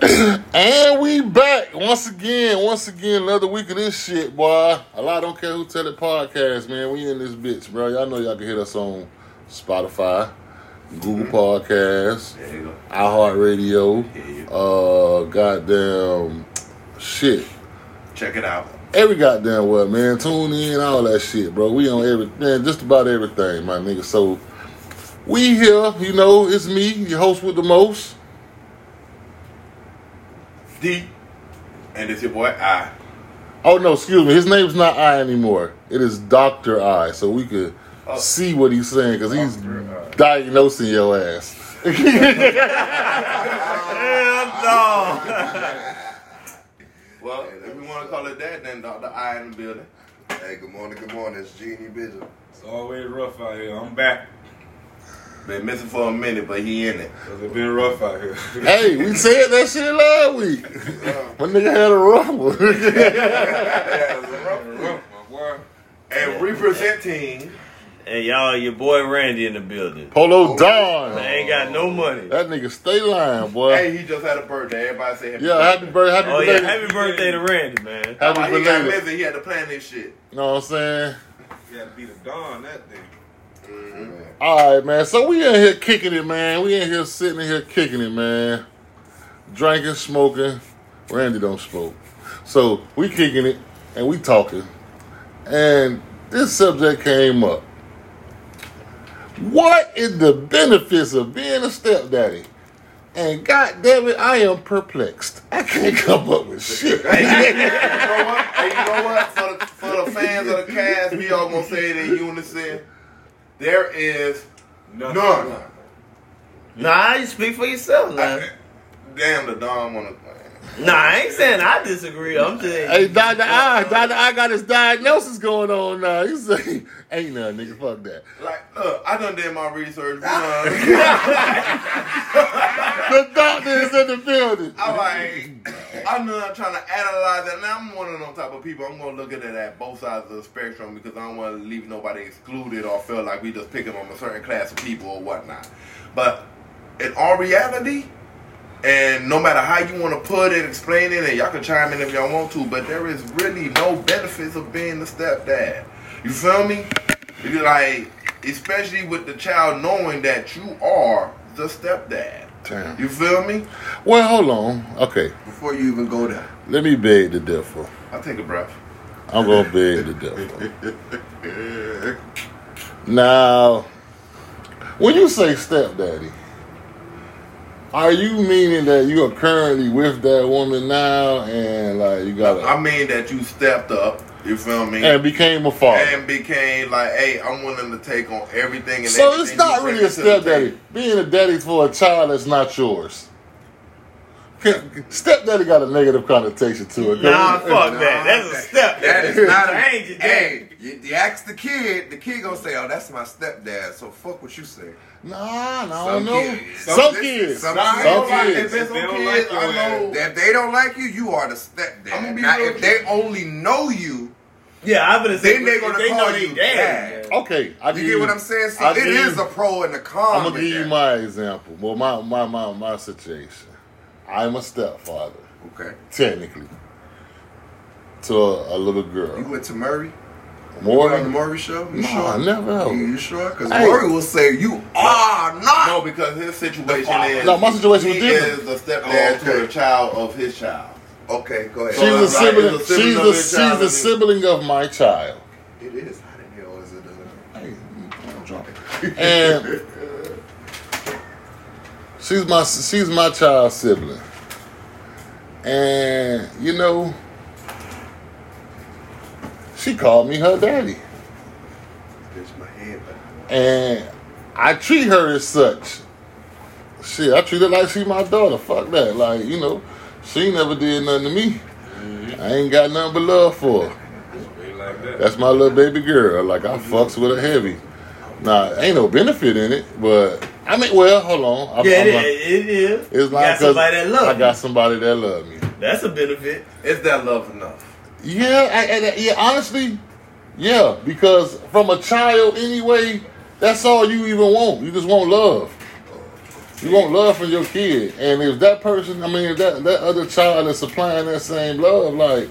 And we back once again. Once again, another week of this shit, boy. A lot don't care who tell it podcast, man. We in this bitch, bro. Y'all know y'all can hit us on Spotify, Google Podcasts, There you go. iHeartRadio, uh, goddamn shit. Check it out. Every goddamn what, man. Tune in, all that shit, bro. We on every man, just about everything, my nigga. So we here, you know, it's me, your host with the most. D. And it's your boy I. Oh no, excuse me. His name's not I anymore. It is Doctor I, so we could Oh. see what he's saying because he's diagnosing your ass. Hell no. well, if we want to call it that, then Dr. I in the building. Hey, good morning, good morning. It's Genie Bishop. It's always rough out here. I'm back. Been missing for a minute, but he in it. Cause it's been rough out here. hey, we said that shit last week. My nigga had a rough one. rough, my boy. And representing, And y'all, your boy Randy in the building. Polo oh, Don. I ain't got no money. That nigga stay lying, boy. hey, he just had a birthday. Everybody say happy yeah, happy birthday, happy Oh yeah, happy birthday to Randy, man. Happy That's why he got belated. busy. He had to plan this shit. You know what I'm saying? You gotta be the dawn that day. Mm-hmm. All right, man. So we in here kicking it, man. We in here sitting in here kicking it, man. Drinking, smoking. Randy don't smoke. So we kicking it and we talking. And this subject came up. What is the benefits of being a stepdaddy? And god damn it, I am perplexed. I can't come up with shit. Hey, you know what? Hey, you know what? For the, for the fans of the cast, we all gonna say it in unison. There is Nothing. none. Nah, you speak for yourself, man. Damn, the Don wanna. Nah, I ain't saying I disagree. I'm just Hey, Dr. I, Dr. I got his diagnosis going on now. He say, ain't none, nigga, fuck that. Like, look, I done did my research. The doctor is in the building. I'm like, I'm not trying to analyze it. Now I'm one of them type of people. I'm gonna look at it at both sides of the spectrum because I don't want to leave nobody excluded or feel like we just picking on a certain class of people or whatnot. But in all reality, and no matter how you want to put it, explain it, and y'all can chime in if y'all want to, but there is really no benefits of being the stepdad. You feel me? Like, especially with the child knowing that you are the stepdad. Damn. You feel me? Well, hold on. Okay, Before you even go there, let me beg the differ. I'll take a breath. I'm gonna beg the differ. Now, when you say stepdaddy, are you meaning that you are currently with that woman now and like you got I mean that you stepped up. You feel me? and became a father? And became like, hey, I'm willing to take on everything. And So everything it's not really a to the stepdaddy. Being a daddy for a child that's not yours. Stepdaddy got a negative connotation to it. Nah, fuck that. That's a step. that is not a. Change it, Hey, you, you ask the kid, the kid gonna say, "Oh, that's my stepdad." So fuck what you say. Nah, no, Some no. kids- Some, some- kids. some- Nah, I Some ain't kids. If there's They some don't kids, like I your know. If they don't like you, you are the stepdad. I'ma be now, real if with they only know you, Yeah, I'm gonna say Then they gonna they call know you dad. dad. Okay, I you get what I'm saying. So I it you- a pro and a con. I'm gonna with give you my example. Well, my my my my situation. I'm a stepfather, Okay, technically, to a, a little girl. you went to Maury. More on the Maury show? You No, sure? I never have. You, you sure? Because Hey. Maury will say you are not. No, because his situation father. is. No, my situation was he different. is the stepdad Oh, okay. to the child of his child. Okay, go ahead. She's So a it's sibling. it's a sibling She's of a she's child a sibling of my child. it is. How the hell is it? Hey, I'm drunk. And she's my she's my child sibling. And you know, she called me her daddy. bitch, my head. And I treat her as such. Shit, I treat her like she my daughter. Fuck that. Like, you know, she never did nothing to me. I ain't got nothing but love for her. Like that. That's my little baby girl. Like, I fucks with her heavy. Nah, ain't no benefit in it, but I mean, well, hold on. I'm, Yeah, I'm it, like- it is. it's like got 'cause somebody that love I got somebody that love me. That's a benefit. Is that love enough? Yeah, I, I, yeah. Honestly, yeah. Because from a child, anyway, that's all you even want. You just want love. You want love from your kid, and if that person, I mean, if that that other child is supplying that same love, like,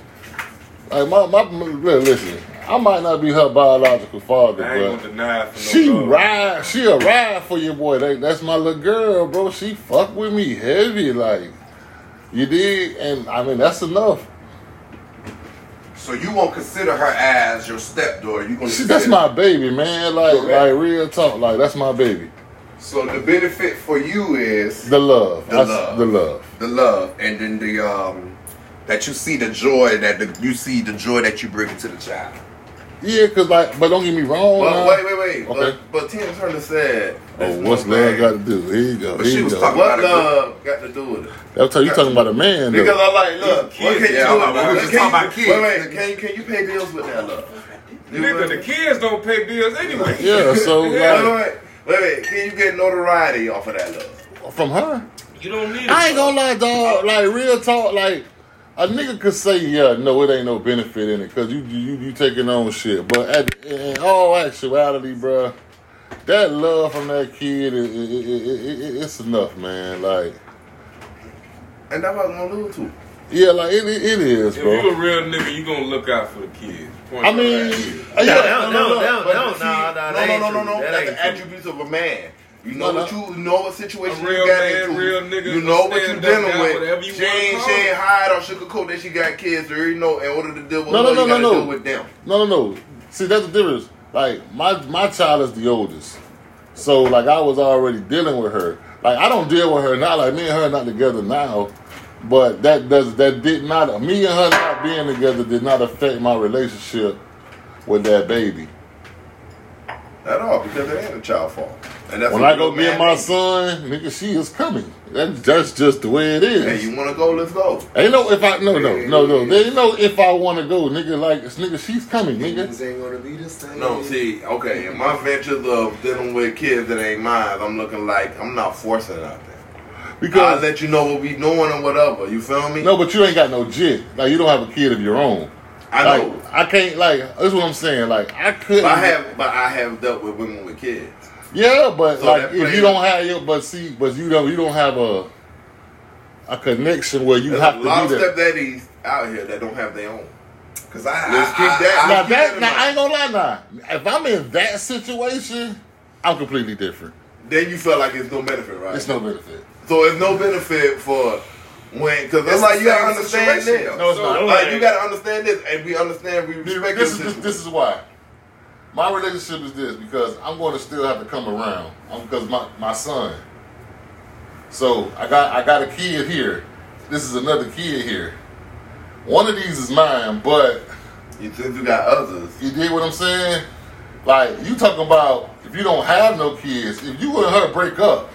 like my my listen, I might not be her biological father, I ain't but deny for no she love. ride, she a ride for your boy. That, that's my little girl, bro. She fuck with me heavy, like you did, and I mean that's enough. So you won't consider her as your stepdaughter. You gonna She, that's my baby, man. Like like real talk, like that's my baby. So the benefit for you is The love, The That's love. the love. the love, and then the um that you see the joy that the, you see the joy that you bring into the child. Yeah, cause like, but don't get me wrong. But now. wait, wait, wait. Okay. But, but Tina Turner said. Oh, what's one love got to do? Here you go. But Here she was go. talking- What about a love got to do with it? That's how you talking about a man, though. Because I like, look, what Kids, can you yeah, do? I'm- I'm just can talking you- about kids. Wait, wait, can you, can you pay bills with that love? You Nigga, the kids don't pay bills anyway. Yeah, so Wait, like, wait, wait, wait, wait. Can you get notoriety off of that love? from her, You don't need. I it. ain't gonna lie, dog. Like real talk, like a nigga could say, yeah, no, it ain't no benefit in it, cause you you you taking on shit. But at, in all actuality, bro, that love from that kid, it, it, it, it, it, it's enough, man. Like, And that's what I'm gonna lose to. Yeah, like it, it, it is, If you a real nigga, you gonna look out for the kids. Point I mean, period. yeah, no, no, no, But no, see, no, no, that no, ain't no, no, true. no. That That's ain't the true. attributes of a man. You know No, what no. you know what situation A real you got man, into. real nigga you know gonna what you stand up dealing down, with. whatever you She wanna ain't, call she ain't it. hide or sugarcoat that she got kids. Or you know, in order to deal with No, her, no, you no, gotta no, no. deal with them. No, no, no. See, that's the difference. Like my my child is the oldest, so like I was already dealing with her. Like I don't deal with her now. Like me and her are not together now, but that does that did not me and her not being together did not affect my relationship with that baby. At all, because it ain't a child fault. And that's When I go real get man my son, nigga, she is coming. That's that's just the way it is. Hey, you wanna go? Let's go. Ain't no if I no no no no. There ain't no if I want to go, nigga. Like nigga, she's coming, nigga. Things ain't gonna be the same. No, see, okay, in my ventures of dealing with kids that ain't mine, I'm looking like I'm not forcing nothing. I'll Because let you know what we doing or whatever. You feel me? no, but you ain't got no jit. Like you don't have a kid of your own. I Like, know. I can't like. That's what I'm saying. Like I could. But I have, but I have dealt with women with kids. Yeah, but So like if you don't have your, but see, but you don't, you don't have a a connection where you There's have a to lot be of stepdaddies out here that don't have their own. Cause I, Let's I, keep that- I- Now that, in now. I ain't gonna lie. Now, if I'm in that situation, I'm completely different. Then you feel like it's no benefit, right? It's no benefit. So it's no benefit for when, because It's it's like you gotta understand situation, this. No, it's So, not. Like you gotta understand this, and we understand. We This, respect this, is, this, this is why. My relationship is this because I'm going to still have to come around because my, my son. So I got I got a kid here. This is another kid here. One of these is mine, but You since you got others. you dig what I'm saying? Like you talking about if you don't have no kids, if you and her break up,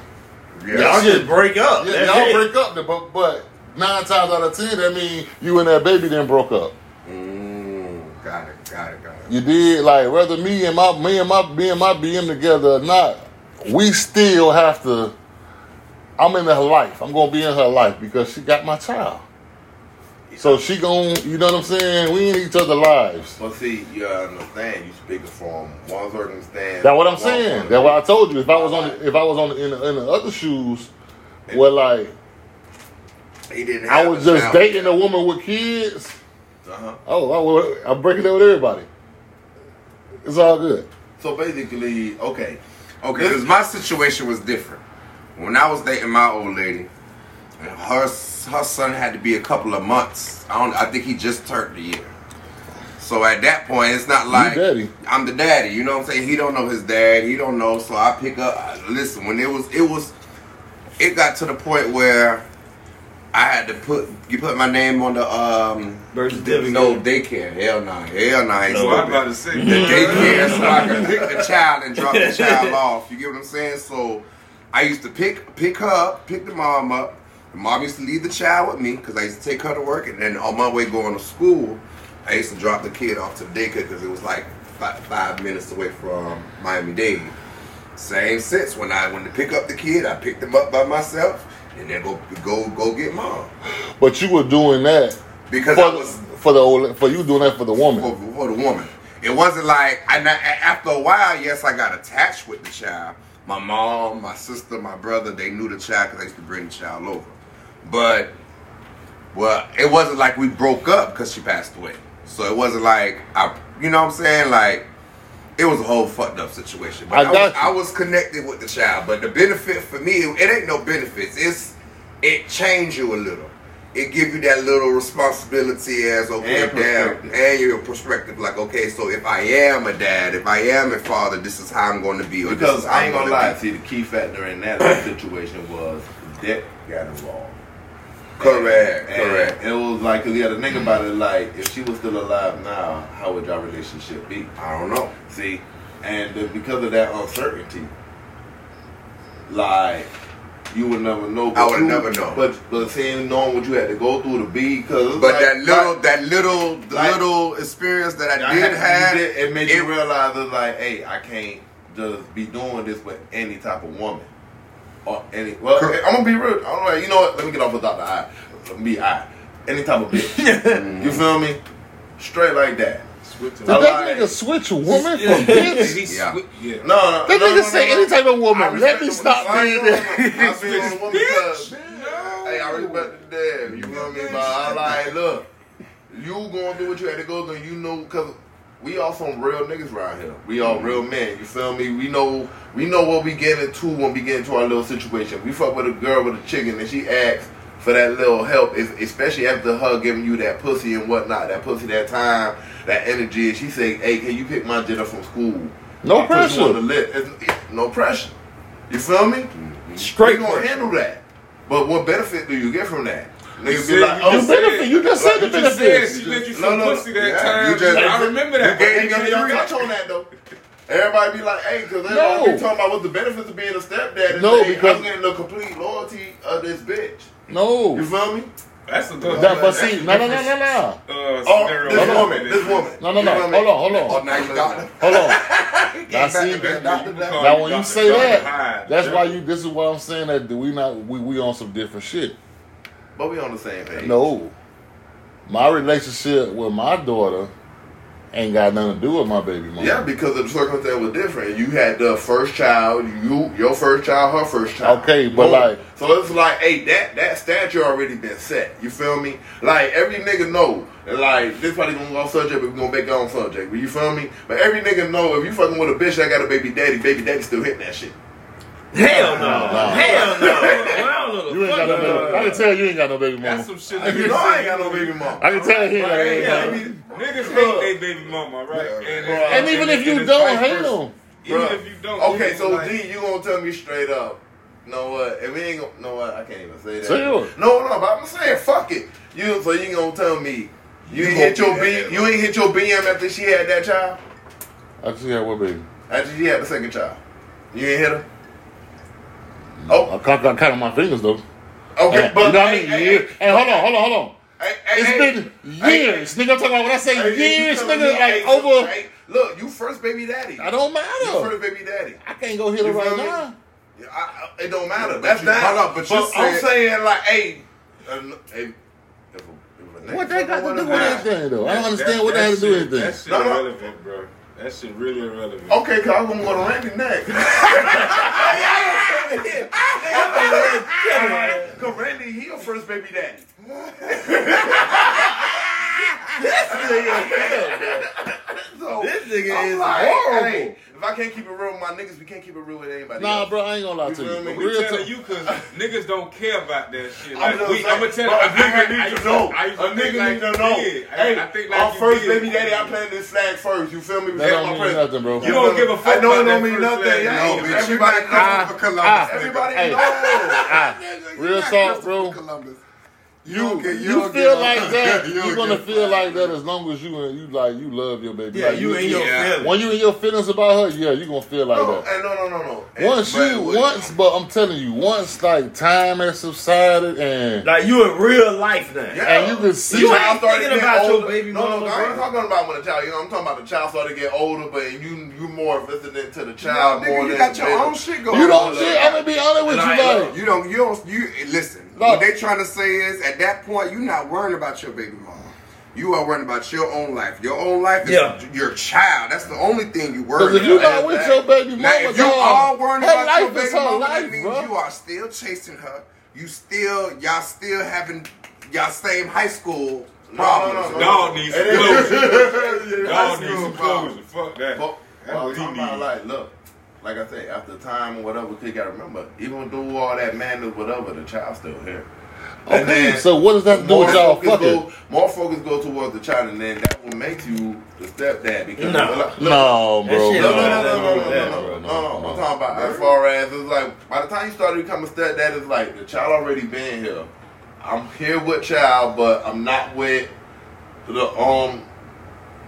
Yeah. Y'all just break up. yeah, y'all it. break up. But but nine times out of ten, that mean you and that baby then broke up. Mm, got it, got it, got it. You did like whether me and my me and my me and my BM together or not, we still have to. I'm in her life. I'm gonna be in her life because she got my child. So she gon' you know what I'm saying? We in each other lives. But see, you understand. You speaking from one circumstance. That's what I'm saying. That's what I told you. If I was on the, if I was on the, in, the, in the other shoes, well, like He didn't. I was just dating a woman with kids. Uh-huh. Oh, I I'm breaking it with everybody. It's all good. So basically, okay. Okay, because my situation was different. When I was dating my old lady, and her her son had to be a couple of months. I don't. I think he just turned a year. So at that point, it's not like daddy. I'm the daddy. You know what I'm saying? He don't know his dad. He don't know. So I pick up. I- Listen, when it was, it was, it got to the point where I had to put you put my name on the um Birth certificate. no daycare. Hell no. Hell no. I ain't So I'm about to say, the daycare so I can pick the child and drop the child off. You get what I'm saying? So I used to pick pick her up, pick the mom up. Mom used to leave the child with me because I used to take her to work, and then on my way going to school, I used to drop the kid off to the daycare because it was like five, five minutes away from Miami Dade. Same sense when I when to pick up the kid, I picked him up by myself and then go go go get mom But you were doing that because for was for the old, for you doing that for the woman. for, for the woman. It wasn't like I, after a while. Yes, I got attached with the child. my mom, my sister, my brother, they knew the child because I used to bring the child over. But well, it wasn't like we broke up because she passed away. So it wasn't like I, you know what I'm saying? Like it was a whole fucked up situation. But I I, was. I was connected with the child. But the benefit for me, it ain't no benefits. It's it changed you a little. It give you that little responsibility as okay, And dad, and your perspective. Like okay, so if I am a dad, if I am a father, this is how I'm going to be. Because I ain't gonna gonna lie, be. see the key factor in that situation was debt got involved. Correct, And correct. It was like, cause you had to think about it. Like, if she was still alive now, how would your relationship be? I don't know. See, and uh, because of that uncertainty, like you would never know. I would you- never know. But but seeing knowing what you had to go through to be, because But like, that little, like, that little, like- little experience that I I did have, it made it- you realize it's like, hey, I can't just be doing this with any type of woman or any. Well, Cor- I'm gonna be real. I don't know. You know what? Let me get off without the eye. Let me be I. Any type of bitch. Mm-hmm. you feel me? Straight like that. Switch Did I that like- nigga switch woman for bitch? Yeah. yeah. No, no. That no, nigga no, say no, any type of woman. Let me stop being ain't there. gonna- I feel on the woman because- No. Hey, I respect the damn. You know what I mean? But I like, look, you going through what you had to go through. You know, because we all some real niggas around here. We all mm-hmm. real men. You feel me? We know, we know what we get into when we get into our little situation. We fuck with a girl with a chicken and she asks for that little help, especially after her giving you that pussy and whatnot, that pussy, that time, that energy. And she say, "Hey, can you pick my jet up from school?" No I you on the pressure. It's- no pressure. You feel me? Mm-hmm. Straight we gonna pressure. handle that. But what benefit do you get from that? Niggas be said like, you oh, The benefit, you just said the You just said benefits. she let you No, some no, pussy that time. you just- I remember that. But gave me none of touch on that though. Everybody be like, hey, because No. everybody be talking about what the benefits of being a stepdad. No, say, because- I'm getting the complete loyalty of this bitch. No. You feel me? That's a good. That, but see, no, no, no, no, no. Uh, Oh, this no, woman, this woman. No, no, no. You feel? Hold on, hold on. Oh, now you got it. Hold on. He Now came see, to Dr. Now when you say that, that's why you. This is why I'm saying that we not we we on some different shit. But we on the same page. No, my relationship with my daughter ain't got nothing to do with my baby mama. Yeah, because the circumstance was different. You had the first child, you your first child, her first child. Okay, but Boom. like- so it's like, hey, that that stature already been set. You feel me? Like every nigga know, like this probably gonna go off subject, but we gonna make it on subject. But you feel me? But every nigga know if you fucking with a bitch that got a baby daddy, baby daddy still hitting that shit. Hell no. Nah. Hell no. Well, I don't know the You ain't got no fuck baby. no. I can tell you ain't got no baby mama. That's mama. some shit. You niggas know I ain't got no baby mama. I can tell you he ain't got no baby Yeah, mama. Niggas hate their baby mama, right? Yeah. And, Bro. And even if you it's don't vice hate them, even if you don't. Okay, so D, you gonna tell me straight up? Know what? And we ain't gonna. Know what? I can't even say that. Say. No, no, but I'm saying fuck it. You so you gonna tell me you, You ain't hit your be B, you ain't hit your BM after she had that child? I just had what baby. After she had the second child, you ain't hit her. Oh, I count, I count on my fingers though. okay, And, but you know what I hey, mean? hey, Years. And hold on, hold on, hold on. hey, hey, It's hey, been hey, years, nigga. I'm talking about when I say hey, years, nigga. me, Like hey, over. Hey, look, you first baby daddy. I don't matter. You matter. first baby daddy. I can't go hit her You right me? now. Yeah, I, I, it don't matter. But That's you- that. hold up, but you I'm said- saying like, hey, uh, hey, if a, if a What that got to do with with a guy- anything though? I don't That- understand what that had to do with shit- That anything. shit No, no. irrelevant, bro. That shit really irrelevant. Okay, cause I'm gonna go to Randy next. Cause Randy, he your first baby daddy. so, This nigga I'm is like, horrible. hey, if I can't keep it real with my niggas, we can't keep it real with anybody. Nah, else. bro, I ain't gonna lie You to you. me? But We real telling you because niggas don't care about that shit. I'm we, saying, I'm gonna tell but you, a nigga I, I need to know. A nigga like need to know. Hey, I think like our first baby daddy, I planted this flag first. You feel me? That don't mean nothing, bro. You don't give a fuck I know it don't mean nothing. No, but you everybody not knows. Christopher Columbus. ah, Everybody knows. Ah, real not talk, bro. Columbus. You don't get- you don't feel get- like that. you You're gonna feel fired. like that as long as you and you like you love your baby. Yeah, Like, you in your Yeah. feelings. when you in your feelings about her, yeah, you are gonna feel like No, that. and no, no, no, no. And- Once but- you once, but I'm telling you, once like time has subsided and Like you in real life now. Yeah. and you can see You The ain't child thinking getting about your baby no, mama, No, no, I ain't talking about when the child. You know, I'm talking about the child started to get older, but you you more visiting to the No, child more nigga, than you got your own shit going on. you on. don't. I'm gonna be honest with you, look, like You don't. You don't. You listen. No. What they trying to say is, at that point, you're not worrying about your baby mom. You are worrying about your own life. Your own life is Yeah. your child. That's the only thing you Because worry if you about. not with your baby Now, if you dog, all worrying her about your life is baby her mama, life, that means bro. you are still chasing her. You still, y'all still having y'all same high school problems. no, no. Dog needs some It is- closure. Yeah, Dog that's needs some good, closure. Fuck that. But That's well, what he I'm about needs. like, look, like I say, after time or whatever, you gotta remember, even through all that madness, whatever, the child's still here. Okay, then so what does that do with y'all focus fucking? Go, more focus go towards the child, and then that will make you the stepdad because No. look, No, bro. No, no, no, no, no, no, no, no, no, no. I'm talking about as far as it's like by the time you start to become a stepdad, it's like the child already been here. I'm here with child, but I'm not with the um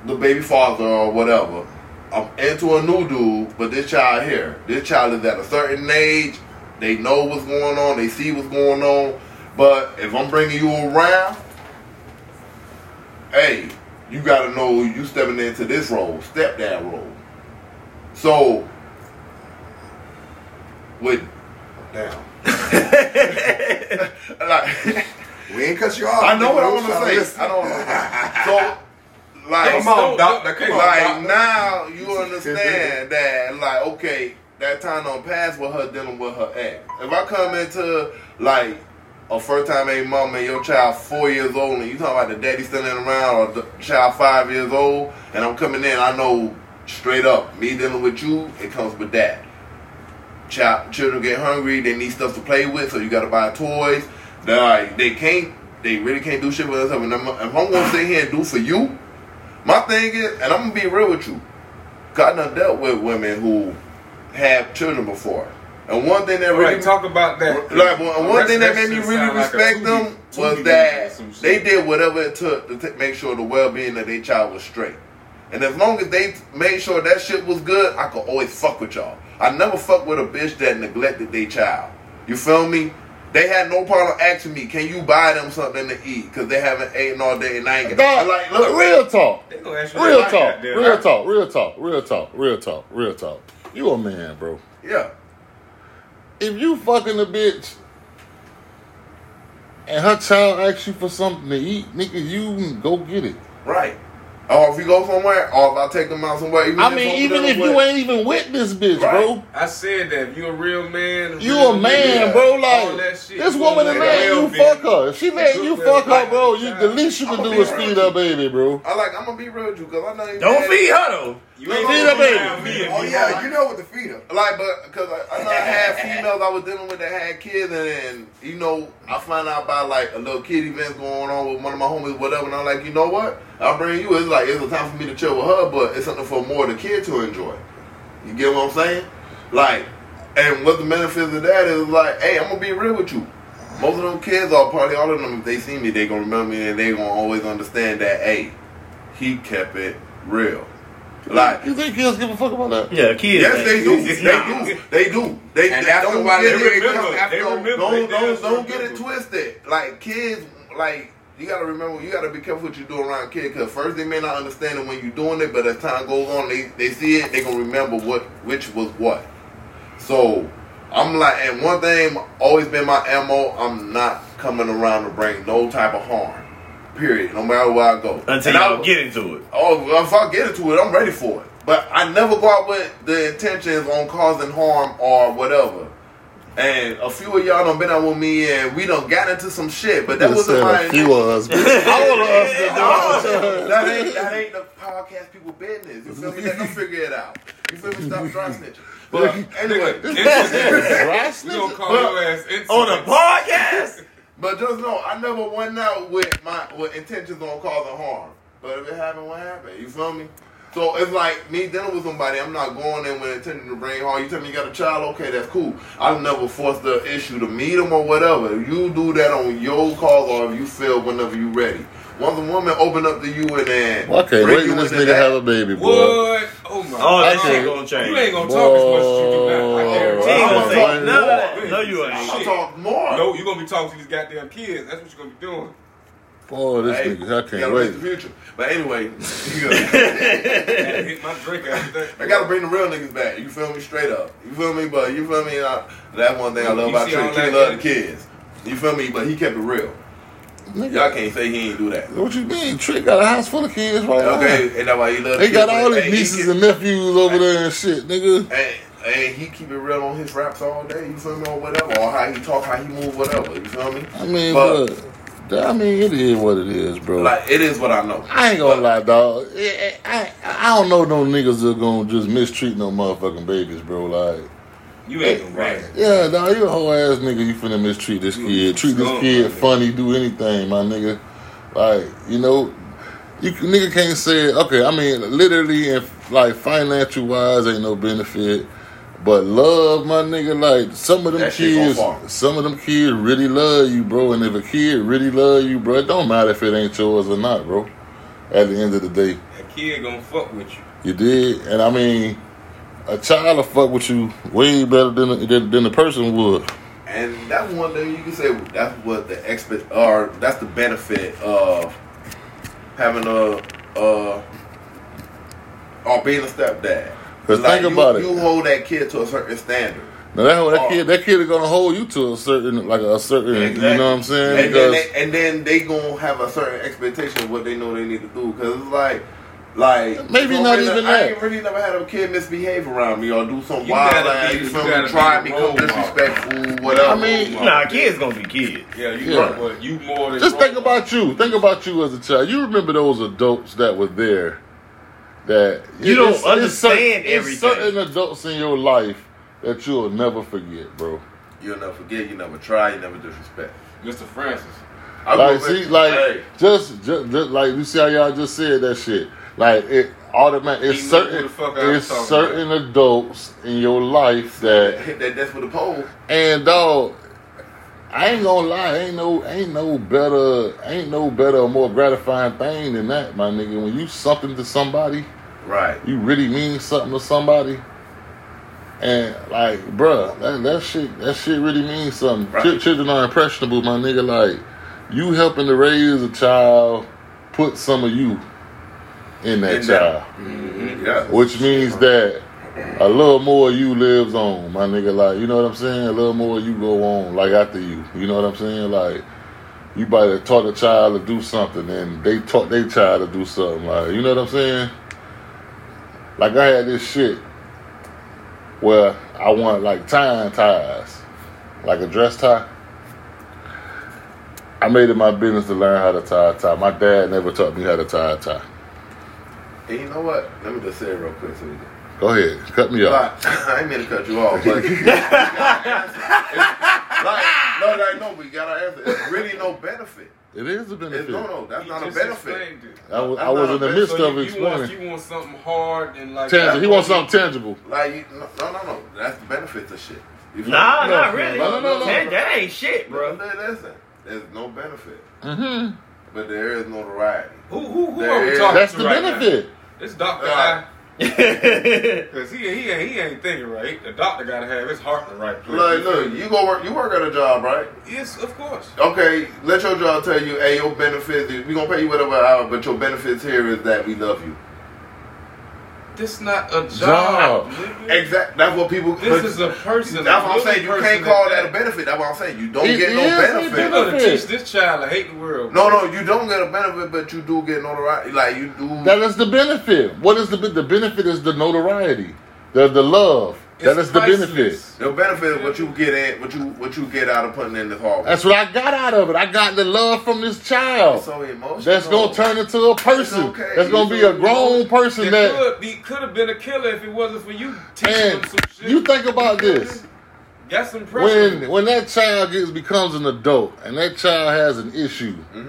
the baby father or whatever. I'm into a new dude, but this child here, this child is at a certain age. They know what's going on. They see what's going on. But if I'm bringing you around, hey, you got to know you stepping into this role, stepdad role. So, with damn, like We ain't cut you off. I know what I want to say. I don't know. So, like, Come on, doctor. Come on, like doctor. now you understand that like okay that time don't pass with her dealing with her ex if i come into like a first time a mom and your child four years old and you talking about the daddy still in around or the child five years old and i'm coming in i know straight up me dealing with you it comes with that child children get hungry they need stuff to play with so you gotta buy toys they like they can't they really can't do shit with themselves and I'm- if i'm gonna sit here and do for you my thing is, and I'm gonna be real with you, 'cause I done dealt with women who have children before, and one thing that All really right, talk about that. like one, one thing that made me really like respect Tubi- them Tubi was or that they did whatever it took to t- make sure the well-being of their child was straight. And as long as they made sure that shit was good, I could always fuck with y'all. I never fuck with a bitch that neglected their child. You feel me? They had no problem asking me, "Can you buy them something to eat?" Because they haven't eaten all day and I ain't. Dog, like, look, real talk. They gonna Real that talk, real talk, real talk, real talk, real talk, real talk. You a man, bro. yeah. If you fucking a bitch and her child asks you for something to eat, nigga, you go get it. Right. Or if we go somewhere, or if I take them out somewhere. Even I mean, even if with- you ain't even with this bitch, Right. bro. I said that if you a real man, You real a man, nigga, bro. Like this you woman gonna and man, you be. fuck her. If she made you fuck her, bro, you the least you can do is real feed her baby, bro. I like. I'm gonna be real with you because I know you. Don't mad. feed her though. You ain't Feed gonna baby. around me and Oh yeah, you know what the feeder. Like, but because I, I know I had females I was dealing with that had kids, and, then you know I find out about like a little kid event going on with one of my homies, whatever, and I'm like, you know what? I'll bring you. It's like it's a time for me to chill with her, but it's something for more of the kid to enjoy. You get what I'm saying? Like, and what the benefits of that is like, hey, I'm gonna be real with you. Most of them kids, or probably all of them, if they see me, they gonna remember me, and they gonna always understand that, hey, he kept it real. Like, You think kids give a fuck about that? Yeah, kids. Yes, they do. They Nah. do. They do. They, And they after don't get they it. remember. They remember. Don't don't don't get it twisted. Like kids, like you gotta remember, you gotta be careful what you do around kids. Cause first they may not understand it when you're doing it, but as time goes on, they they see it, they gonna remember what which was what. So I'm like, and one thing always been my mo. I'm not coming around to bring no type of harm. Period. No matter where I go. Until And I- get into it. Oh, if I get into it, I'm ready for it. But I never go out with the intentions on causing harm or whatever. And a few of y'all done been out with me and we done got into some shit, but that That wasn't my a few of us. All of us that do it. that ain't that ain't the podcast people business. You feel me? Let them figure it out. You feel me? Stop dry snitching. But anyway, Dry We gonna snitching? call your ass insolent. On a podcast? But just know I never went out with my with intentions on causing harm. But if it happened, what happened? You feel me? So it's like me dealing with somebody. I'm not going in with intention to bring harm. You tell me you got a child, okay, that's cool. I'll never force the issue to meet them or whatever. You do that on your call or if you feel whenever you're ready. Once a woman open up to you and then Well, I can't wait you till this nigga that, have a baby, boy. What? Oh my Oh, that God. shit gonna change. You ain't gonna talk as much as you do now. I Boy. She guarantee ain't you. gonna I'm say talking none of more. No, you ain't. I'll talk more. No, you gonna be talking to these goddamn kids. That's what you're gonna be doing. Boy, this Hey, nigga, I you gotta can't wait. at the future. But anyway, you I had to hit my drink after that. I gotta bring the real niggas back. You feel me? Straight up. You feel me? But you feel me? Uh, that's one thing I love You about see all Trick. He that love the kids. You feel me? But he kept it real. Nigga, Y'all can't say he ain't do that. What you mean? Trick got a house full of kids right now. Okay, and that's why he love. They got all his nieces and nephews over there and shit, nigga. And, and he keep it real on his raps all day, you feel me, or whatever, or how he talk, how he move, whatever, you feel me? I mean, But- but, I mean, it is what it is, bro. Like, it is what I know. I ain't gonna But- lie, dog. I, I, I don't know no niggas that gonna just mistreat no motherfucking babies, bro. Like, You ain't gonna right. yeah, dog, you a whole ass nigga. You finna mistreat this You kid. Treat this kid funny. Do anything, my nigga. Like, you know, you nigga can't say okay. I mean, literally and like financial wise, ain't no benefit. But love, my nigga, like some of them That kids, some of them kids really love you, bro. And if a kid really love you, bro, it don't matter if it ain't yours or not, bro. At the end of the day, That kid gonna fuck with you. you did, and I mean, a child will fuck with you way better than than, than the person would. And that's one thing you can say. That's what the expert or that's the benefit of having a uh or being a stepdad. 'Cause think you, about it. You hold that kid to a certain standard. Now that that kid, that kid is gonna hold you to a certain, like a certain, exactly. you know what I'm saying? And then, they, and then they gonna have a certain expectation of what they know they need to do. Cause it's like, like Maybe not really- uh, even I that. ain't really never had a kid misbehave around me or do something You wild. gotta Like, be- you you gotta Try be me, a come role disrespectful, whatever. I mean, Nah, kids gonna be kids. Yeah, you Yeah. right, but you more than just think role about you. Think about you as a child. You remember those adults that were there. That You don't it's- it's understand certain, everything. It's certain adults in your life that you'll never forget, bro. You'll never forget. You never try. You never disrespect. Mr. Francis. I Like, see, like hey, just, just, just like you see how y'all just said that shit. Like it automatic. It's certain. who the fuck I was It's certain adults in your life that hit that desk with a pole. And dog, I ain't gonna lie, ain't no ain't no better ain't no better or more gratifying thing than that, my nigga. When you something to somebody, Right. you really mean something to somebody. And like, bruh, that, that shit that shit really means something. Right. Chil- Children are impressionable, my nigga. Like, you helping to raise a child, put some of you in that In that. child. Mm-hmm. Yeah. Which means that a little more of you lives on, my nigga. Like, you know what I'm saying? A little more of you go on, like after you. You know what I'm saying? Like, you better taught a child to do something, and they taught their child to do something. Like, you know what I'm saying? Like, I had this shit where I want like tying ties, like a dress tie. I made it my business to learn how to tie a tie. My dad never taught me how to tie a tie. And you know what? Let me just say it real quick so we can. Go ahead, cut me off. Like, I ain't mean to cut you off, but like, no, like, no, we gotta answer. It's really no benefit. It is a It's, benefit. no, no, that's He not a benefit. I was, I was in the midst So of you, you, want, explaining. you want something hard and like Tangible. He wants something tangible. Like, you, no, no, no, no. That's the benefit of shit. You feel Nah, me? No, not really. no, no, no, no. That, that ain't shit, Bro, bro. listen, there's no benefit, Mm-hmm. but there is notoriety. Who who who There are we is- talking That's to the right benefit. Now? It's Doctor Uh, I. Cause he he ain't he ain't thinking right. The doctor gotta have his heart in the right place. Like, look, you go work. You work at a job, right? Yes, of course. Okay, let your job tell you, hey, your benefits. We gonna pay you whatever hour, but your benefits here is that we love you. This not a job. Job. nigga. Exact. That's what people. This is a person. That's what I'm saying. You can't call that a benefit. That's what I'm saying. You don't It get no benefit. You gotta teach this child to hate the world. No, no, you don't get a benefit, but you do get notoriety. Like you do. That is the benefit. What is the be- the benefit? Is the notoriety, the the love. That It's is the benefit. the benefit is what you get in, what you what you get out of putting in the hard work. That's what I got out of it. I got the love from this child. It's so emotional. That's gonna turn into a person. It's okay. That's gonna be a grown person It that. could be could have been a killer if it wasn't for you teaching And some shit. you think about this. Got some pressure. When when that child gets becomes an adult and that child has an issue, mm-hmm.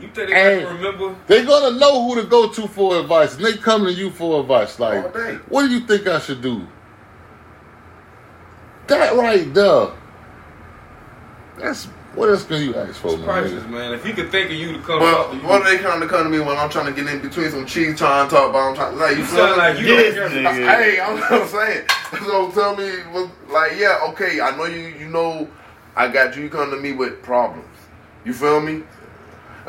you think they Hey. can remember? they're gonna know who to go to for advice, and they come to you for advice. Like, what do you think I should do? That right there. That's what else can you ask for, It's man? priceless, man. If you could think of you to come Well, up to you, what are they trying to come to me when I'm trying to get in between some cheese, trying to talk about? I'm trying like you you feel sound me? like you Yes, don't care. nigga. Hey, I'm what I'm saying. So tell me, like, yeah, okay, I know you. You know, I got you. You come to me with problems. You feel me?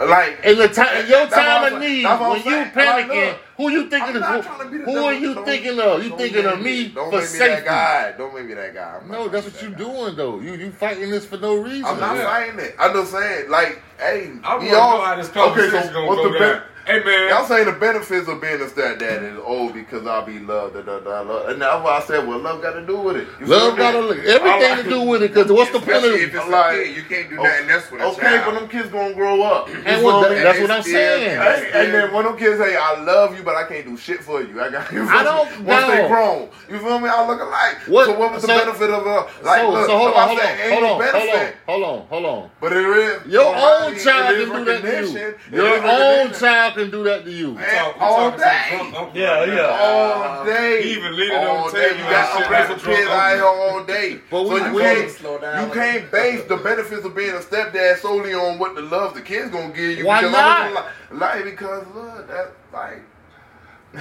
Like In the time, in your time of need, when you saying. Like, panicking, Who you thinking of? Who, trying to be the who are you Don't- thinking of? You thinking of me Don't for make me safety? that guy. Don't make me that guy. No, that's what you that guy. doing though. You you fighting this for no reason. I'm not Yeah. fighting it. I'm just saying, like, hey, I want we to know all how this okay. conversation So gonna what's go the down. ben- Hey man, Y'all saying the benefits of being a stepdad is oh because I'll be loved, da, da, da, love. and that's why I said what love got to do with it. You Love got a, everything to do with it. Cause what's the point Especially if it's Like- a kid, you can't do oh, nothing else with a Okay, child. but them kids gonna grow up. You And what, me? that's what I'm still- saying. Hey, and then when them kids say I love you, but I can't do shit for you, I got you. I don't Once they grown, you feel me? I look alike. What- So what was the benefit of a like? so, look, so hold if on, hold on, say ain't hold on, hold on, hold on, hold on. But it is Your on own child can do that to you. Your own child can do that to you. we all day. the drunk uncle Yeah, yeah. all day. He even leaning all on the table You got shit some like a drunk kids out here all day. But so you we- can't, Slow down you can't base the benefits of being a stepdad solely on what the love the kids gonna give you. Why because not? I'm gonna lie, lie because look, that like.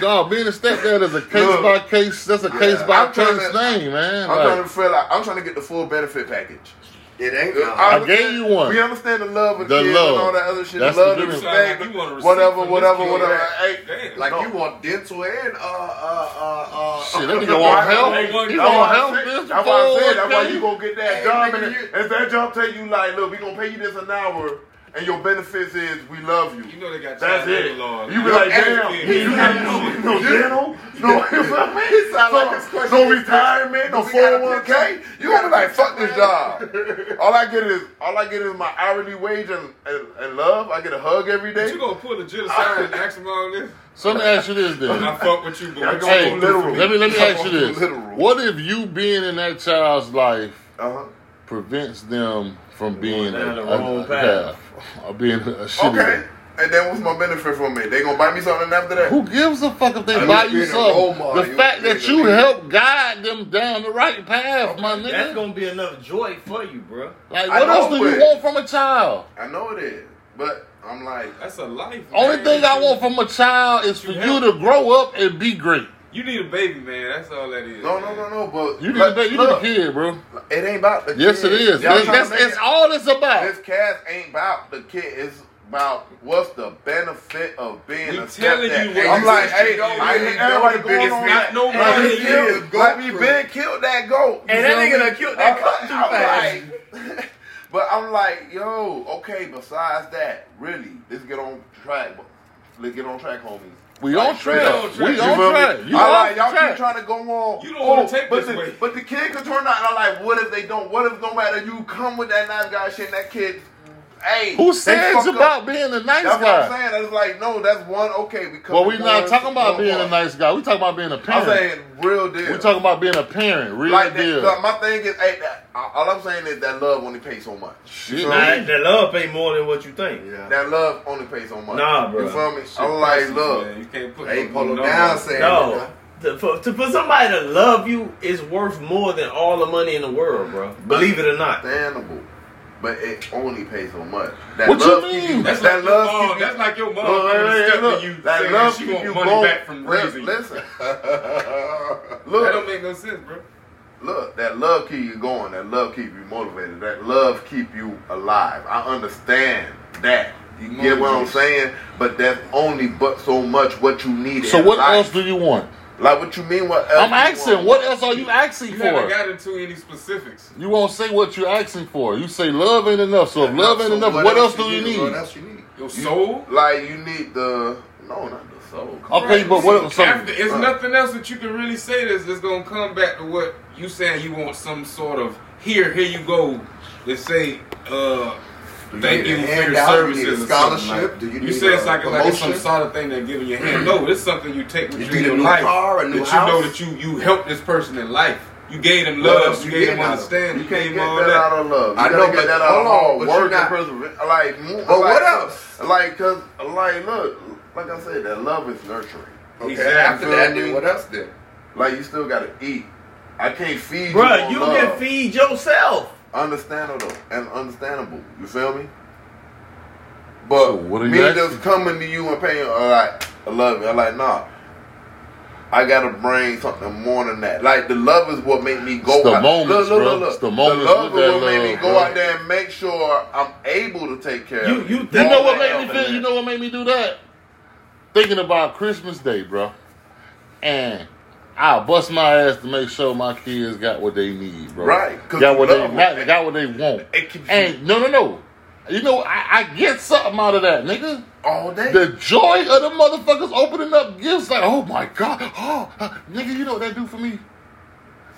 Dog, being a stepdad is a case Look. by case. That's a case by case to- thing, man. I'm Like, trying to feel like I'm trying to get the full benefit package. It ain't. I no. I understand- gave you one. We understand the love of The kids love. and all that other shit. That's the love, the the difference. respect, Like you want whatever, whatever, whatever. Hey, Like no. you want dental and uh uh uh uh. Shit, that nigga want help. Hey, He one- want That's I help. said- This That's why I said. That's why you gonna get that Hey, job, and if that job tell you like, look, we gonna pay you this an hour, and your benefits is we love you. You know they got That's it. labor laws. You be like, damn, hey, you got no, no dental, no, you feel me? He sound like So, no retirement, no We got a 401k. You gotta like, fuck this job. All I get is, all I get is my hourly wage and, and, and love. I get a hug every day. But day. you gonna pull a jill aside and ask him all this? So let me ask you this I then. fuck with you, but Yeah, what go Hey, literal. let me let me ask you this. Literal. What if you being in that child's life Uh-huh. prevents them from being a, the a, wrong a, path. Or being a shitty? Okay. And then what's my benefit from it? They gonna buy me something after that? Who gives a fuck if they You buy you being a role something? model. The You fact that you a leader. help guide them down the right path, my nigga. That's gonna be enough joy for you, bro. Like, what else do you want from a child? I know it is, but I'm like, That's a life. Only man. thing I want from a child is for You you to grow up and be great. You need a baby, man. That's all that is. no, man. no, no, no. But You need, look, a, you need a kid, bro. It ain't about the kid. Yes, kid. it is. Y'all That's, that's it's it- all it's about. This cast ain't about the kid. It's about what's the benefit of being We a telling stepdad. you what I'm like, should hey, go I ain't everybody going Biggest on nigga. Not no Like, money we in killed- Like we been killed that goat. And that nigga me? done killed that I'm goat too fast. But I'm like, yo, okay. Besides that, really, let's get on track. Let's get on track, homies. We Like, track. up. We on feel me? track. You I like y'all track. keep trying to go on. You don't wanna take but this the, way. But the kid could turn out. And I'm like, what if they don't? What if no matter you come with that nice guy shit, and that kid, hey, Who they says fuck up. about being a nice That's what guy? I'm saying. I was like, no, that's one. Okay, because Well, we're not talking about being a nice guy. We talking about being a I'm parent. saying real deal. We're talking about being a parent, real like that, deal. look, my thing is, hey, that, all I'm saying is that love only pays so much. Shit. You feel that love pay more than what you think. Yeah. That love only pays so much. Nah, bro. You feel me? Shit I'm like, priceless, look, man. You can't put Hey, no- pull no him down, saying No. To, for, to, for somebody to love you is worth more than all the money in the world, bro. Believe it or not. understandable, but it only pays so much. That What you mean? you. That's that like love mom. keep you- That's like your mom Look, coming wait, wait, look, you that love she keep want you money going. back from raising. Listen, That don't make no sense, bro. look. That love keep you going. That love keep you motivated. That love keep you alive. I understand that. You get what I'm saying? But that's only but so much what you need. So what life. else do you want? Like what you mean? What else I'm asking. What else are you asking You haven't for? got into any specifics. You won't say what you're asking for. You say love ain't enough. So if love ain't So enough, what else do you need? What else you need? Your soul. Like you need the no, not the soul. Okay, but what? So, After, it's uh, nothing else that you can really say that's, that's gonna come back to what you saying you want some sort of here, here you go. Let's say, uh, Do thank you for your handout? Do you services. a scholarship? Like. Do you You, need say it's a like, like it's some promotion? solid thing they're giving your hand. Mm-hmm. No, it's something you take with You you, need in a your new life. car, a new that you know that you you help this person in life. You gave them What love. You you gave them out understanding. You You can't gave get all that, that. out of love. You I gotta know, get but that out hold of on, but work not- and perseverance. Like, But like, what else? Like, cause, like, look, like I said, that love is nurturing. Okay, Exactly. after Feel that, me? then what else then? Like, you still gotta eat. I can't feed you. Bruh, on you love. can feed yourself. Understandable and understandable. You feel me? So But what are me asking? just coming to you and paying, uh, like, I love you. I'm like, nah. I gotta bring something more than that. Like the love is what make me go. It's the out. moments, bro. It's the moments love is that what make me go bro. out there and make sure I'm able to take care You of you you. you know what made me feel? You know what made me do that? thinking about Christmas Day, bro, and I'll bust my ass to make sure my kids got what they need, bro. Right. Got what they got, got what they want. And no, no, no. You know, I, I get something out of that, nigga. all day. The joy of the motherfuckers opening up gifts, like, oh my god, oh, uh, nigga, you know what that do for me?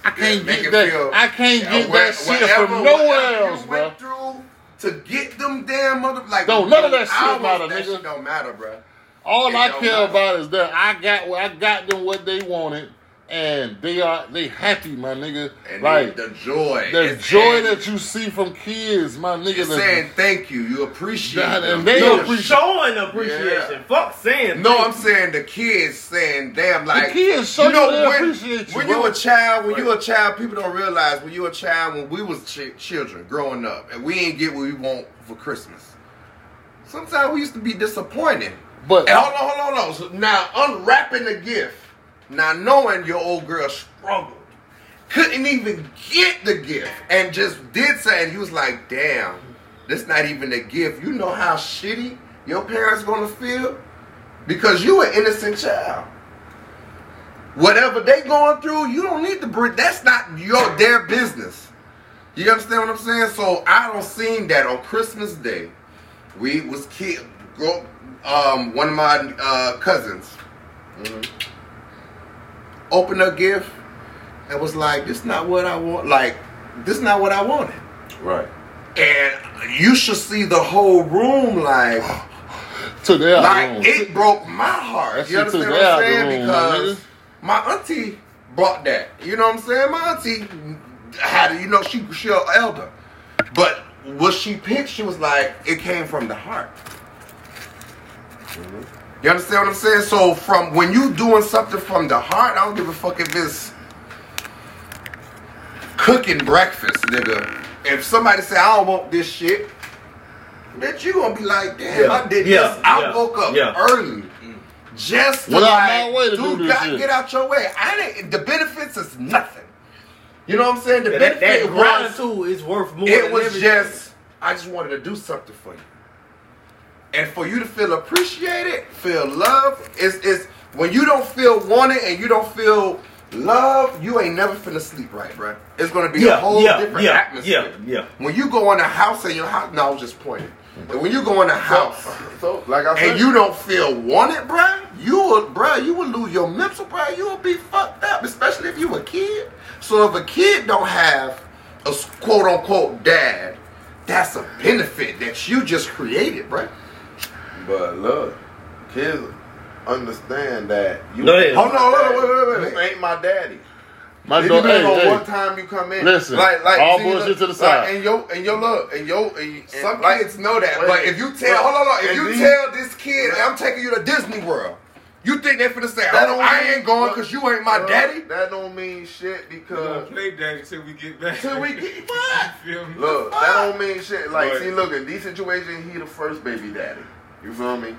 I can't Make get that. I can't Yeah, get where- that shit from nowhere else, bro. through to get them damn mother like Don't- none of that shit matter, that nigga. shit don't matter, bro. All It I care matter. about is that I got I got them what they wanted, and they are they happy, my nigga. And like the joy, the It's- joy and that you see from kids, my nigga. you're saying thank you, you appreciate God, them. and they No, appreciate- Showing appreciation. Fuck saying. No, thank I'm you. saying the kids saying, "Damn, like kids show you they when, appreciate you, When bro. you a child, when you a child, people don't realize when you a child. When we was ch- children growing up, and we ain't get what we want for Christmas. Sometimes we used to be disappointed. But And hold on, hold on, hold on. So now unwrapping the gift, now knowing your old girl struggled, couldn't even get the gift, and just did something. You was like, "Damn, this not even a gift." You know how shitty your parents gonna feel because you an innocent child. Whatever they going through, you don't need to bring. That's not your their business. You understand what I'm saying? So I don't seen that on Christmas Day. We was kid, um, one of my uh, cousins opened a gift and was like, "This not what I want. Like, this is not what I wanted." right. And you should see the whole room like, to their like room. it broke my heart. That you understand what I'm saying? room, because nigga. my auntie brought that. You know what I'm saying? My auntie had it. You know, she she an elder, but what she picked, she was like, it came from the heart. Mm-hmm. You understand what I'm saying? So from when you doing something from the heart, I don't give a fuck if it's cooking breakfast, nigga. If somebody say I don't want this shit, bitch, you gonna be like, damn, Yeah. I did Yeah. this. I Yeah. woke up early. Just to out like, my way to dude, do God, get out your way. I didn't. The benefits is nothing. You know what I'm saying? The Yeah, that, that benefit was is worth more. it was everything. just I just wanted to do something for you. And for you to feel appreciated, feel love, is is when you don't feel wanted and you don't feel love, you ain't never finna sleep right, bruh. It's gonna be a whole yeah, different yeah, atmosphere. Yeah, yeah. When you go in a house and your house, no, I was just pointing. And when you go in a house uh, So, like I said, and you don't feel wanted, bruh, you will, bruh, you will lose your mental, bruh. You will be fucked up, especially if you a kid. So if a kid don't have a quote unquote dad, that's a benefit that you just created, bruh. But look, kids understand that you. No, they- hold on, hold on, wait, wait, wait. Wait. You ain't my daddy. My It daughter, hey, on hey, what time you come in. Listen, like, like all see, bullshit look, to the like, side. and your and your look and your and, and Some like, kids know that, wait, but if you tell, but- hold on, hold on, if you these- tell this kid, I'm taking you to Disney World, you think they're finna say, That oh, don't I mean- ain't going because you ain't my uh, daddy? That don't mean shit We gonna because play daddy till we get back. Till we get- You look, that don't mean shit. Like, Right. see, look in these situations, he the first baby daddy. You feel me?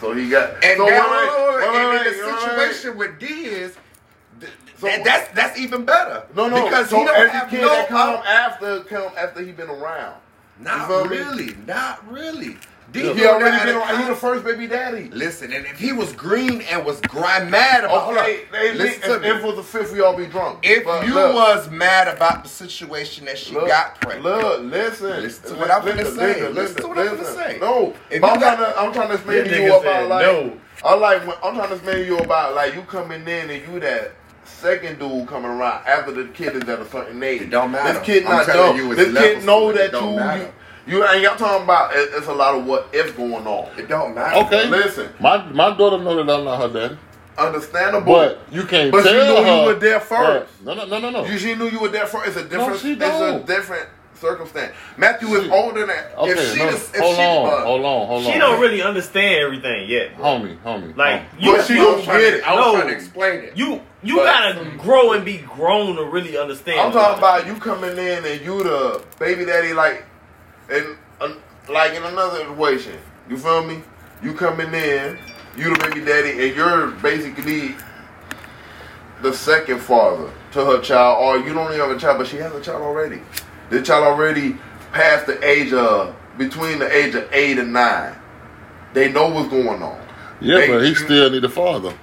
So he got And so now, wait, and wait, in the situation with D is, th- So- that- that's that's even better. No, no, because so he don't have kid no that come after come after he been around. Not feel me? really, not really. D He already been of. He the first baby daddy. Listen, and if he was green and was grind mad about, Okay, they, listen if, to me. if it was the fifth, we all be drunk. If But you look, was mad about the situation that she look, got pregnant, Look, listen. Listen to what I'm listen, say. Listen, to what I'm listen. say. No, If I'm got- trying to, I'm trying to explain to you about like, no. I like, I'm trying to explain to you about like you coming in and you that second dude coming around after the kid is at a certain age. It don't matter. This kid I'm not telling dumb. you, this kid know to it. It that you, you, you, and y'all talking about it, it's a lot of what if going on. it don't matter. Okay, Listen. My my daughter know that I'm not her daddy, Understandable. but you can't But she tell knew you were there first. No, no, no, no, no. You, she knew you were there for. It's a different. she it's a don't. different circumstance. Matthew is older than. Okay, if she, no, is- if hold she, on, uh, hold on, hold on. She don't really understand everything yet. bro. homie, homie. Like homie. you, But she don't was trying get to- it. I was No. trying to explain it. you you But- gotta grow and be grown to really understand. I'm talking about you coming in and you the baby daddy, like, in uh, like in another situation. You feel me? You coming in, you the baby daddy, and you're basically the second father to her child, or you don't even have a child, but she has a child already. The child already past the age of between the age of eight and nine. They know what's going on. Yeah, Hey, but he still need a father.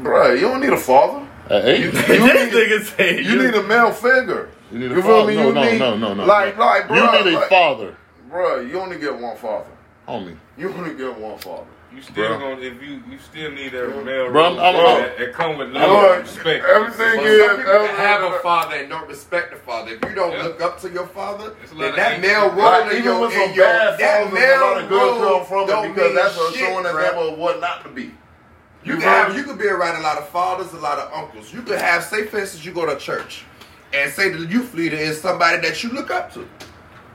Bruh, you don't need a father. At eight, You this need, you need a male figure. You need a You feel father. me? No, You no, need- no, no, no. like- no. like, you bruh, need a like- father, Bruh, you only get one father. homie. You only get one father. You still Bruh. gonna if you you still need that male Bruh, role I'm- I'm- that, that come with Bruh, love and respect. everything But is- some people every- have a father and don't respect the father. If you don't Yeah. look up to your father, It's then that male role Like, in even your, with some in your bad that fathers, a lot of male good role come from don't it because mean that's a shit, showing bruh. example of what not to be. You You can have, feel you could be around a lot of fathers, a lot of uncles. You could have, say for instance, you go to church and say the youth leader is somebody that you look up to.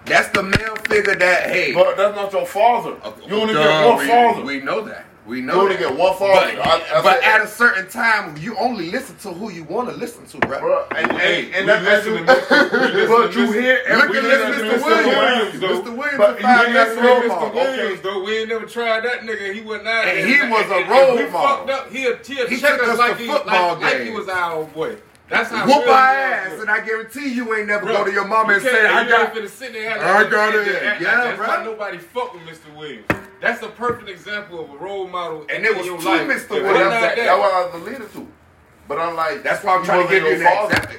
That's the male figure that hey. But that's not your father. You only Duh, get one we, father. We know that. We know. You know only that. get one father. But, I- I but at a certain time, you only listen to who you want to listen to, bro. Bruh, and, Hey, and, and we that, listen you, to Mr. we but you Mr. hear Look every at listen this Mr. Williams. Williams. though. Mr. Williams But five ain't best never role heard Mr. model. Williams, though, we ain't never tried that nigga. He wasn't out And he was a if role we model. fucked up, he'll, he'll check took us us like to he, football like, like he games. was our boy. That's how Whoop real our ass, bro. and I guarantee you ain't never Bro, go to your mama and say, I got. finna sit there and I got it. act like Yeah, That's why nobody fuck with Mr. Williams. That's a perfect example of a role model. And there was two life. Mr. Williams that- That's there- what I was leading to. But I'm like, That's why I'm trying to give you an example.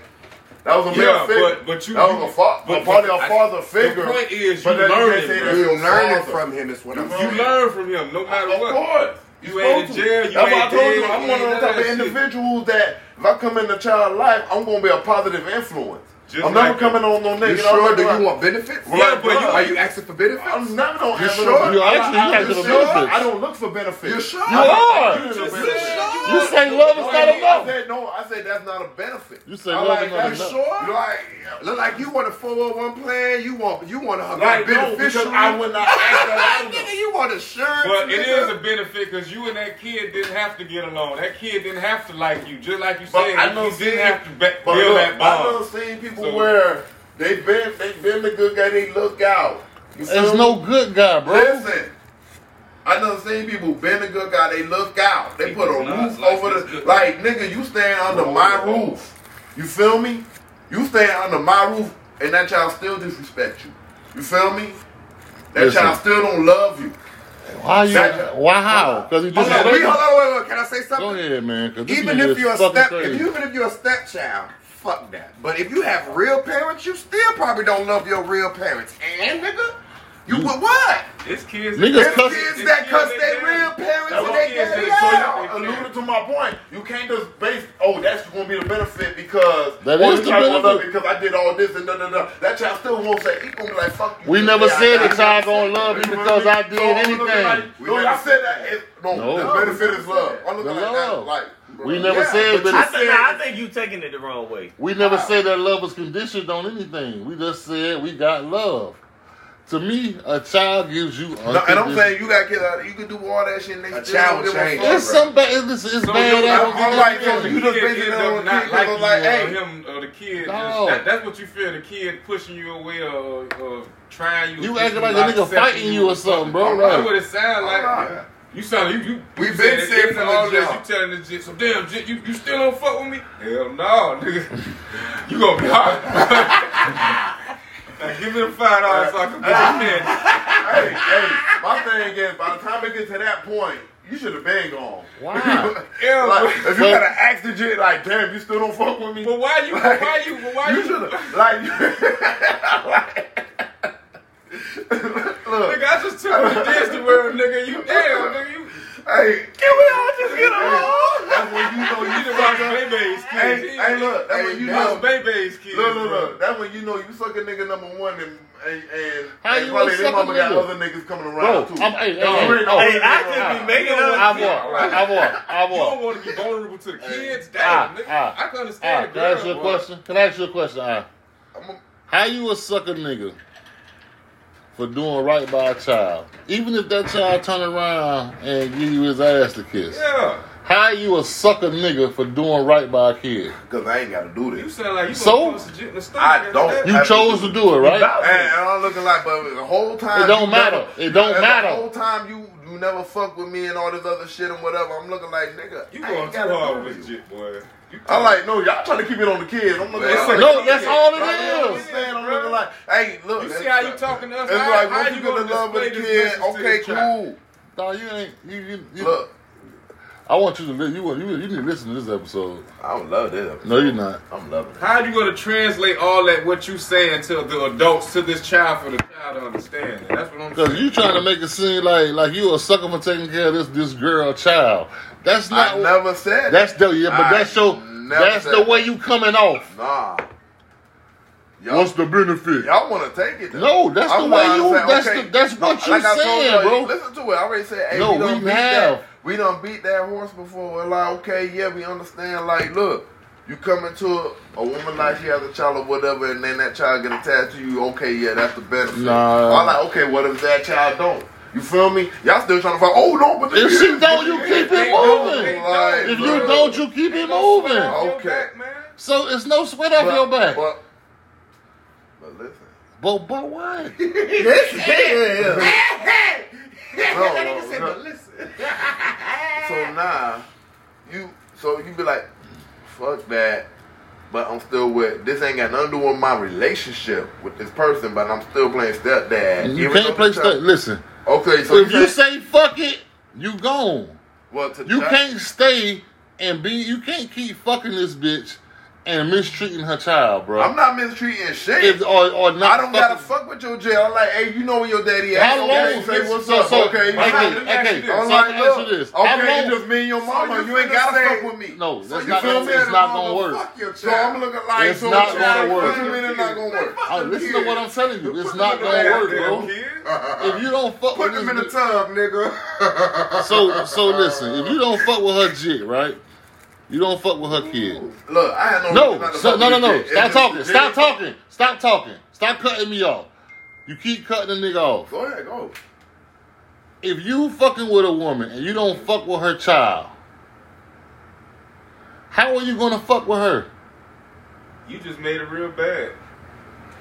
That was a male Yeah, figure. but- but you- that was a fa- but- a part of but your I- father figure. The point is, you learn can't it, say bro. that's You father. from him is what I'm saying. You learn from him, no matter Of what. Of course. You ain't in to. jail, you That's why I ain't told dead, you, I'm one of those type of of that shit. individuals that if I come in the child life, I'm gonna be a positive influence. Just I'm never like coming on no nigga. You sure? Do you want benefits? Yeah, but you- Are you asking for benefits? I'm never gonna You have sure? no- You I- actually I- asking for sure? benefits. I don't look for benefits. You sure? You are. You You sure? You say love is No, not I enough. said no. I said that's not a benefit. You say I love like is not that. You enough. sure? You like, Look like you want a 401 plan. You want you want a like no, because. I would not ask that out of them. Nigga, you want insurance? But it is a benefit because you and that kid didn't have to get along. That kid didn't have to like you. Just like you said, I know didn't have to build look, that I bond. know seen people So- where they been they been the good guy. They look out. You There's no good guy, bro. Listen. I know seen people been a good guy, they look out. They put a roof like over the good like nigga, you stand under my roof. You feel me? You stand under my roof and that child still disrespect you. You feel me? That Listen. child still don't love you. Why you? That- Why how? Because he Hold just. on, wait, hold on, wait, wait. Can I say something? Go ahead, man. 'cause this even if you're a step, crazy. if, even if you're a stepchild, fuck that. But if you have real parents, you still probably don't love your real parents. And nigga, you You- would what? It's kids. Niggas There's cuss- kids that cuss their real parents and they kids daddy say. So out. you alluded to my point. You can't just base, oh, that's gonna be the benefit because That is the love benefit. because I did all this and da da da. That child still won't say he gonna be like fuck you. We never man. said I- the I child gonna love that. me You because I did So I'm looking anything. We no, never I said said that. that. No, No. the benefit is love. I'm looking The like love. that. Like We never Yeah, said, but but you I it's- think, said- I think you taking it the wrong way. we never Wow. said that love was conditioned on anything. We just said we got love. To me, a child gives you. No, and I'm saying you got kids out you can do all that shit and they A still child don't give a change. fuck. It's some bad. It's, it's So bad. you- at- I'm- I'm like, so you just kid basing it end on up the not kid, like 'cause you I'm like, or hey. him or the kid. No. Just, that, that's what you feel. The kid pushing you away or, or trying you. You pushing acting like not a nigga fighting you or something, bro. That's what it sounds like. Alright. You sound you you. We you been said saying from all this. You telling the jit. So damn, jit, you you still don't fuck with me? Hell no, nigga. you gonna be hot. now give me the five dollars so I can put your hey, hey, my thing is, by the time it gets to that point, you should have been gone. Why? Yeah, like, if you But- gotta ask the jit, like, damn, you still don't fuck with me. but why you? Like, why you? But why you you? should have, like, look, Nigga, I just took you to Disney World, nigga. You damn, nigga. You, hey, Can we all just get along? that's when you know you you need to suck watch a Bebe's kids. Hey, hey, look, that's when you Hey, know. Watch Bebe's kids. Look, look, look. That's when you know you suck a nigga number one and and, and, How and you probably gonna their suck a mama got nigga? other niggas coming Bro, around too. I'm, hey, hey, No, hey, you ain't no- Hey, I could be making I up. walk, I walk, I You don't walk. want to be vulnerable to the kids. Ah, Damn, nigga. ah, I can Ah, understand the can I ask you girl. a boy. question? Can I ask you a question? Ah, I'm a- how you will suck a nigga for doing right by a child, even if that child turn around and give you his ass to kiss? Yeah. How you a sucker nigga for doing right by a kid? Cause I ain't gotta do You this. sound like you So? gonna post a jit in the stomach I don't. You I- chose to do it, right? And, and I'm looking like, but the whole time It don't matter. never- It don't matter. The whole time you you never fuck with me and all this other shit and whatever. I'm looking like nigga. You going ain't too gotta hard do with this. this jit, boy. I'm like, no, y'all trying to keep it on the kids. I'm looking like, No, that's all it I'm is. saying, I'm looking like, hey, look. You see how you talking to us? It's How- like how once you you get gonna in love with a kid, this message to okay, this child? cool. Dog, you ain't. You, you, you, Look, I want you to li- you, want- you, you need to listen to this episode. I don't love this. Episode. No, you're not. I'm loving it. How you gonna translate all that what you saying to the adults to this child for the child to understand? That's what I'm Because you trying to make it seem like like you a sucker for taking care of this this girl child. That's not. I never said That's the yeah, but I that's your. never That's said the way you coming off. Nah. Y'all, What's the benefit? y'all want to take it? though. No, that's I'm the way you- say, that's okay, the- that's no, what you like I told saying, y'all, bro. Listen to it. I already said, hey, No, we done we have. that. We done beat that horse before. We're like, okay, yeah, we understand. Like, look, you come into a, a woman like she has a child or whatever, and then that child get attached to you. Okay, yeah, that's the benefit. Nah. I'm like, okay, what if that child don't? You feel me? Y'all still trying to find? Oh no, but If she don't, you keep it moving. Like, If you don't, you keep it moving. Okay. man. So it's no sweat off your back. But, but listen. But but what? No, no, no. So now, you so you be like, fuck that. But I'm still with this. Ain't got nothing to do with my relationship with this person. But I'm still playing stepdad. You can't play step. Listen, Okay, so if you can't- say fuck it, you gone. well, to You can't stay and be. You can't keep fucking this bitch and mistreating her child, bro. I'm not mistreating shit. If, or or not. I don't gotta fucking- fuck with your jail. I'm like, hey, you know where your daddy at? How okay, long? say what's so, up. So, okay, okay, okay, know- Let me ask you okay. this. So I'm like, gonna answer this. Okay, it's just me and your mama. you you ain't gotta say- fuck with me. No, So that's you not. feel Gonna, me? it's not gonna work. Fuck your So. I'm looking like, It's so not child, gonna work. What you mean it's not gonna work? Oh, listen to what I'm telling you. It's not gonna work, bro. If you don't fuck Put them in the tub, nigga. so so listen. If you don't fuck with her jit, right? You don't fuck with her kid. Look, I had no No, reason not to so, fuck no, no, no. you. It's Stop talking. Stop jit. talking. Stop talking. Stop cutting me off. You keep cutting the nigga off. Go ahead, go. If you fucking with a woman and you don't fuck with her child, how are you gonna fuck with her? You just made it real bad.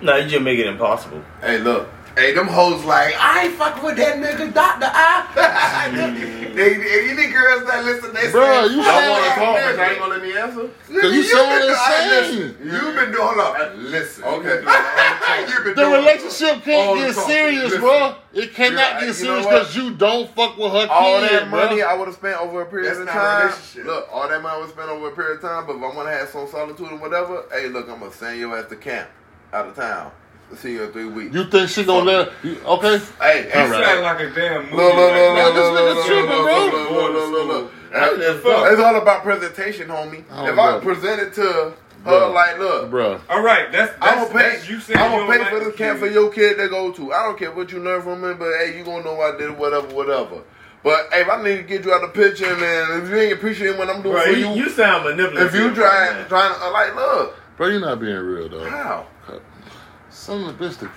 No, you just make it impossible. Hey, look. Hey, them hoes like, I ain't fucking with that nigga, Dr. I. Mm. they, they, you need girls that listen, they Bruh, say, you Y'all want to like talk, but y'all ain't gonna let me answer? Cause you Nigga, sound been- insane. You've been doing, hold up, listen. Okay. You've been The doing- relationship can't the get talk. serious, Listen. bro. It cannot Yeah, get serious know what? because you don't fuck with her all kid, that money bro. I would have spent over a period That's of not time. relationship. Look, all that money I would spend over a period of time, but if I want to have some solitude and whatever, hey, look, I'm gonna send you at the camp out of town. See you in three weeks. You think she gonna let? You, okay. hey, All You right. sound like a damn movie. Look, tripping, look, look, look, look, look, look. How the fuck? It's all about presentation, homie. I don't If I present it to her Bro. like, look, Bruh. All right, that's that's, I'm gonna pay. that's you saying I'm gonna pay for the this camp for your kid to go to. I don't care what you learn from it, but hey, you gonna know I did, whatever, whatever. But hey, if I need to get you out of the picture, and if you ain't appreciating what I'm doing Bro, for you, you, you sound manipulative. if you right trying now. trying to uh, like, look, Bro, you're not being real though. how Son of a bitch, the-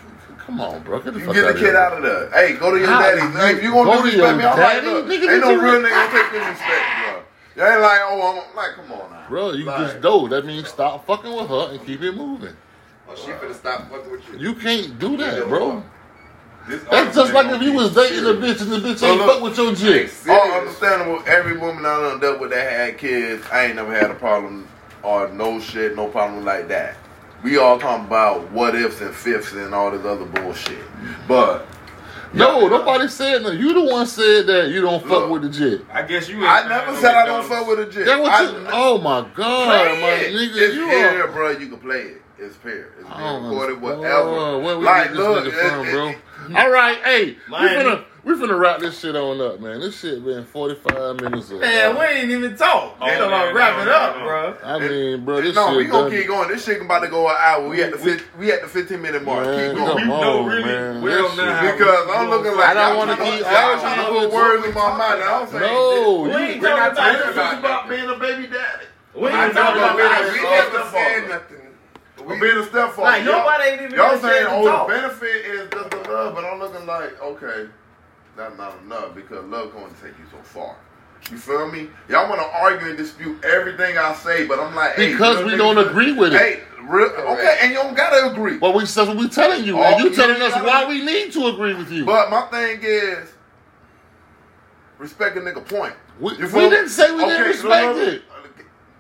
come on, bro. Get the you get the kid here. out of there? Hey, go to your How? daddy. Hey, if you gonna Go to disrespect me, I'm daddy? like, look, Nigga, ain't did no you- real nigga gonna take disrespect, bro. You ain't like, oh, I'm like, come on now, Bro, you Like, just know. That means stop fucking with her and keep it moving. Oh, she finna stop fucking with you. You can't do that, bro. This That's just like if you was dating a bitch and the bitch So ain't look- fuck with your jit. All understandable. Every woman I done dealt with that had kids, I ain't never had a problem or no shit, no problem like that. We all talking about what ifs and fifths and all this other bullshit. But No, nobody said nothing. You the one said that you don't fuck Look. with the jit. I guess you. I never said I don't McDonald's. fuck with a jit. That what I you? n- Oh my god, play my it. nigga, it's you here, are. bro. You can play it. It's here. It's I don't oh recorded, understand. whatever. Oh, Where we like, get this look, nigga from, it- bro? All right, hey, we Miami. finna we finna wrap this shit on up, man. This shit been forty five minutes. Of, Man, we uh, ain't even talk. Oh, We talking man, about wrap it no, up, no. bro. I mean, bro, this no, shit we gonna done- keep going. This shit about to go an hour. We at the We- we at the fifteen minute mark. Man, keep going. We on, know really man. well That now shit- how Because I'm looking like I don't wanna trying eat- Y'all trying to don't put wanna- words in my mind. I don't say No, We you, ain't talking about about about being a baby daddy. We ain't know talking that about we- that. We Oh, never stepfather. said nothing. We being a stepfather. Like, Y'all- nobody ain't even Y'all been saying, saying oh, the benefit is just the love, but I'm looking like, okay, that's not enough because love going to take you so far. You feel me? Y'all want to argue and dispute everything I say, but I'm like, hey, Because we don't agree with it. Hey, real, okay, and you don't gotta agree. well, we what we telling you, Oh, and you you telling us why we need to agree with you. But my thing is, respect a nigga point. We- we didn't say we didn't respect it.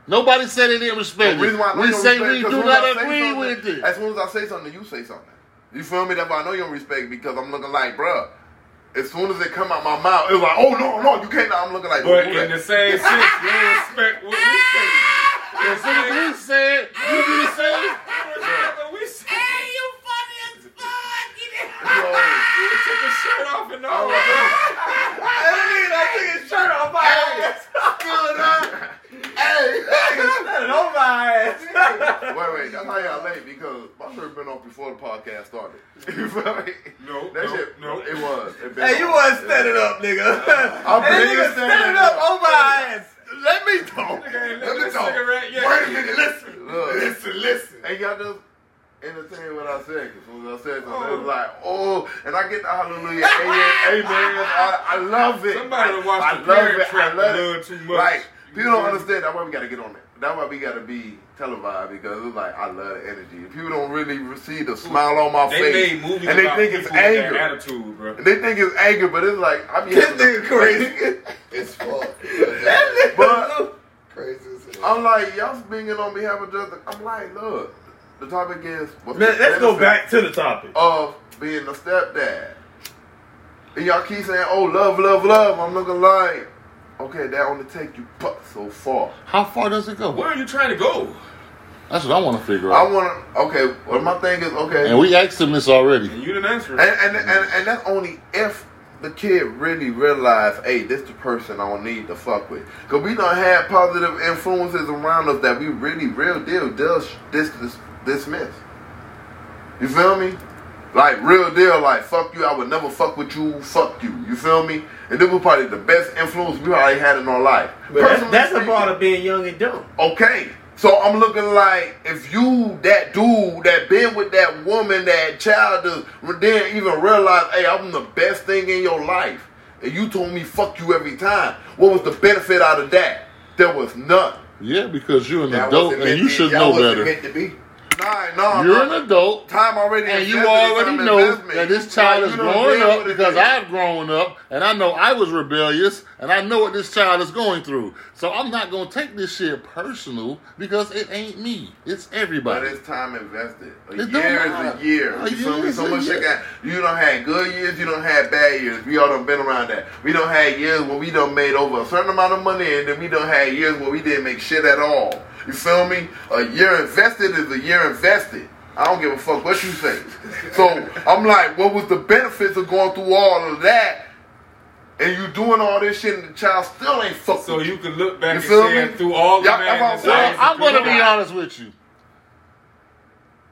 Nobody said they didn't respect The it. We say we do not agree with it. As soon as I say something, you say something. You feel me? That's why I know you don't respect because I'm looking like, bruh, as soon as it come out my mouth, it was like, oh no, no, you can't. I'm looking like, But in that? the same sense, you don't respect what we say. As soon as we said, you do the same. You took his shirt off and all, bro. wait, wait, that's how y'all late because my shirt been off before the podcast started. you feel me? No, that no, shit, no. it was. It Hey, you wasn't standing up, nigga. I'm hey, nigga standing up. over our ass. Let me talk. Nigga Let me talk. Wait a minute, listen. Look. Listen, listen. And y'all just entertain what I said. Because when I said something, Oh. it was like, oh, and I get the hallelujah, amen, amen. I, I love it. Somebody I, watched I the love Parent it. I love it. too much. Like, people don't understand. That's why we got to get on it. That's why we got to be televised because it's like, I love the energy. People don't really receive the smile on my They face. made movies and they about think it's people with that anger. attitude, bro. And they think it's anger, but it's like, I'm This having nigga crazy. It's fuck. But crazy. I'm like, y'all speaking on behalf of justice. I'm like, look, the topic is, what's Man, the let's go back to the topic. of being a stepdad. And y'all keep saying, oh, love, love, love. I'm looking like, okay, that only take you but so far. How far does it go? Where are you trying to go? That's what I want to figure out. I want to, okay, well, my thing is, okay. And we asked him this already. And you didn't answer. And, and, and, and that's only if the kid really realize, hey, this the person I don't need to fuck with. Because we don't have positive influences around us that we really, real deal, does this, dis, dismiss. You feel me? Like, real deal, like, fuck you, I would never fuck with you, fuck you. You feel me? And this was probably the best influence we probably had in our life. But that, Personally that's a speaking, part of being young and dumb. Okay. So I'm looking like if you that dude that been with that woman, that child, does didn't even realize, hey, I'm the best thing in your life, and you told me fuck you every time. What was the benefit out of that? There was none. Yeah, because you're an That adult and you to- should that know wasn't better. Meant to be. Nah, nah. You're an adult. time already. And you already know that this child is growing up because. I've grown up and I know I was rebellious and I know what this child is going through. So I'm not going to take this shit personal because it ain't me. It's everybody. But it's time invested. A It year is a year. A You year So much shit got. You don't had good years. You don't had bad years. We all done been around that. We don't had years where we done made over a certain amount of money, and then we don't had years where we didn't make shit at all. You feel me? A year invested is a year invested. I don't give a fuck what you say. So I'm like, what was the benefits of going through all of that? And you doing all this shit, and the child still ain't fucking. So you can look back You and feel say me? through all the Yeah, madness. that's I'm Well. I'm going to be honest. honest with you.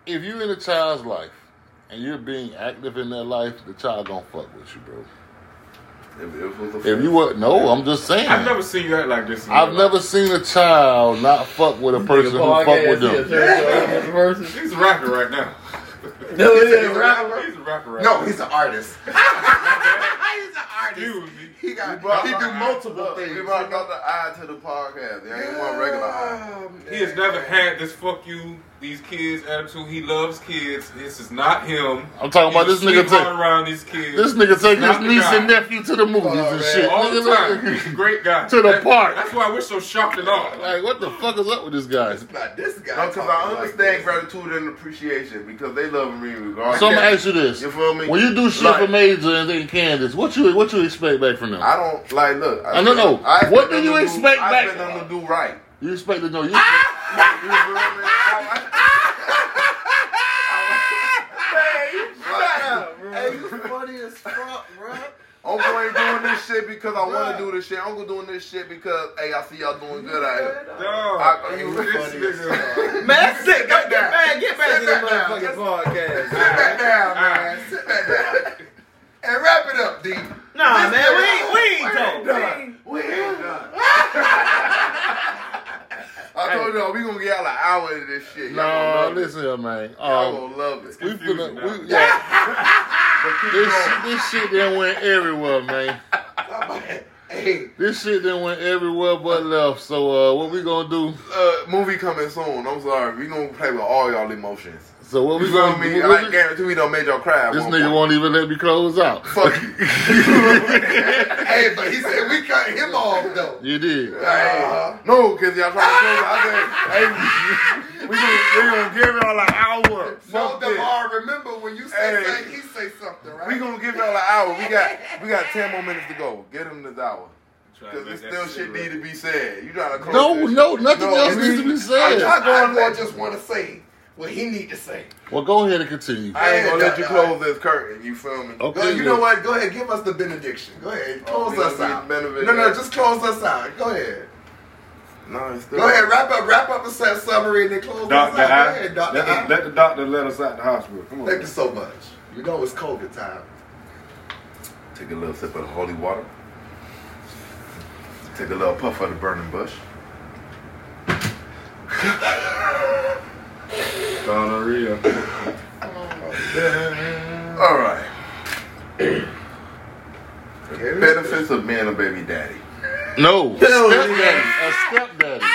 If you're in a child's life and you're being active in their life, the child going to fuck with you, bro. If, if, it was a If you were, no, I'm just saying. I've never seen you act like this. I've your life. never seen a child not fuck with a person who fuck with them. He's a rapper right now. No, He's it a ain't rapper. He's a rapper right No, now. he's an artist. he's an artist. me. He got. We brought He do multiple look, things. We brought another eye to the podcast. There ain't one regular eye. He has never had this fuck you, these kids attitude. He loves kids. This is not him. I'm talking about this nigga sweetheart take around these kids. this nigga take his niece guy. and nephew to the movies Oh, and man. shit. all the Nigga, time. He's a great guy. To the That- park. That's why we're so shocked and all. Like, what the fuck is up with this guy? Not this guy. No, because talking I like understand this. gratitude and appreciation because they love me regardless. So I'm gonna ask you this: You feel me? When you do shit Like- for Major and then Candace, what you what you expect back from them? I don't like look. I don't know. I What do you to expect I back- expect them to do right. You expect to know you. Ah! You feel me? I- Hey, you funny as fuck, bro. Uncle ain't doing this shit because I want to do this shit. Uncle doing this shit because hey, I see y'all doing good out here. Dog, I- you you this funny as nigga. Man, sit, get, Sit get back. back, get back to the back motherfucking podcast. Sit back down, man. Sit back down. And wrap it up, D. Nah, man, we ain't, we ain't done. We ain't done. I told y'all we gonna get y'all an hour into this shit. Y'all No, gonna listen here, man. it. Y'all Um, gonna love it. we confusing finna, we, yeah, this going. this shit done went everywhere, man. Hey, This shit done went everywhere but left. So uh, what we gonna do? Uh, movie coming soon. I'm sorry. We gonna play with all y'all emotions. So what You we feel gonna me? do? I What we- guarantee we don't make y'all cry. This nigga point. won't even let me close out. Fuck you. hey, Hey, but he said we cut him off though. You did. Uh-huh. No, because y'all trying to close. I said, hey, we gonna, we gonna give y'all an hour. So Fuck. Demar, remember when you say Hey. something, he say something, right? We gonna give y'all an hour. We got we got ten more minutes to go. Get him this hour. Because make there's still shit cigarette. need to be said. You trying to close No, this no, nothing No, else needs to be said. I, said. I, I, I just want to say what he need to say. Well, go ahead and continue. I ain't gonna let you close this curtain. You feel me? Okay. Go, you know what? Go ahead, give us the benediction. Go ahead, Oh, close we us out. get No, no, just close us out. Go ahead. No, it's still. Go ahead, wrap up, wrap up the set summary and then close Doctor us out. Go I, ahead, Doctor let, I. let the doctor let us out the hospital. Come on. Thank you so much. You know it's COVID time. Take a little sip of the holy water. Take a little puff of the burning bush. Gonorrhea. All right. Benefits of being a baby daddy. No, Hell stepdaddy. yeah. A stepdaddy. A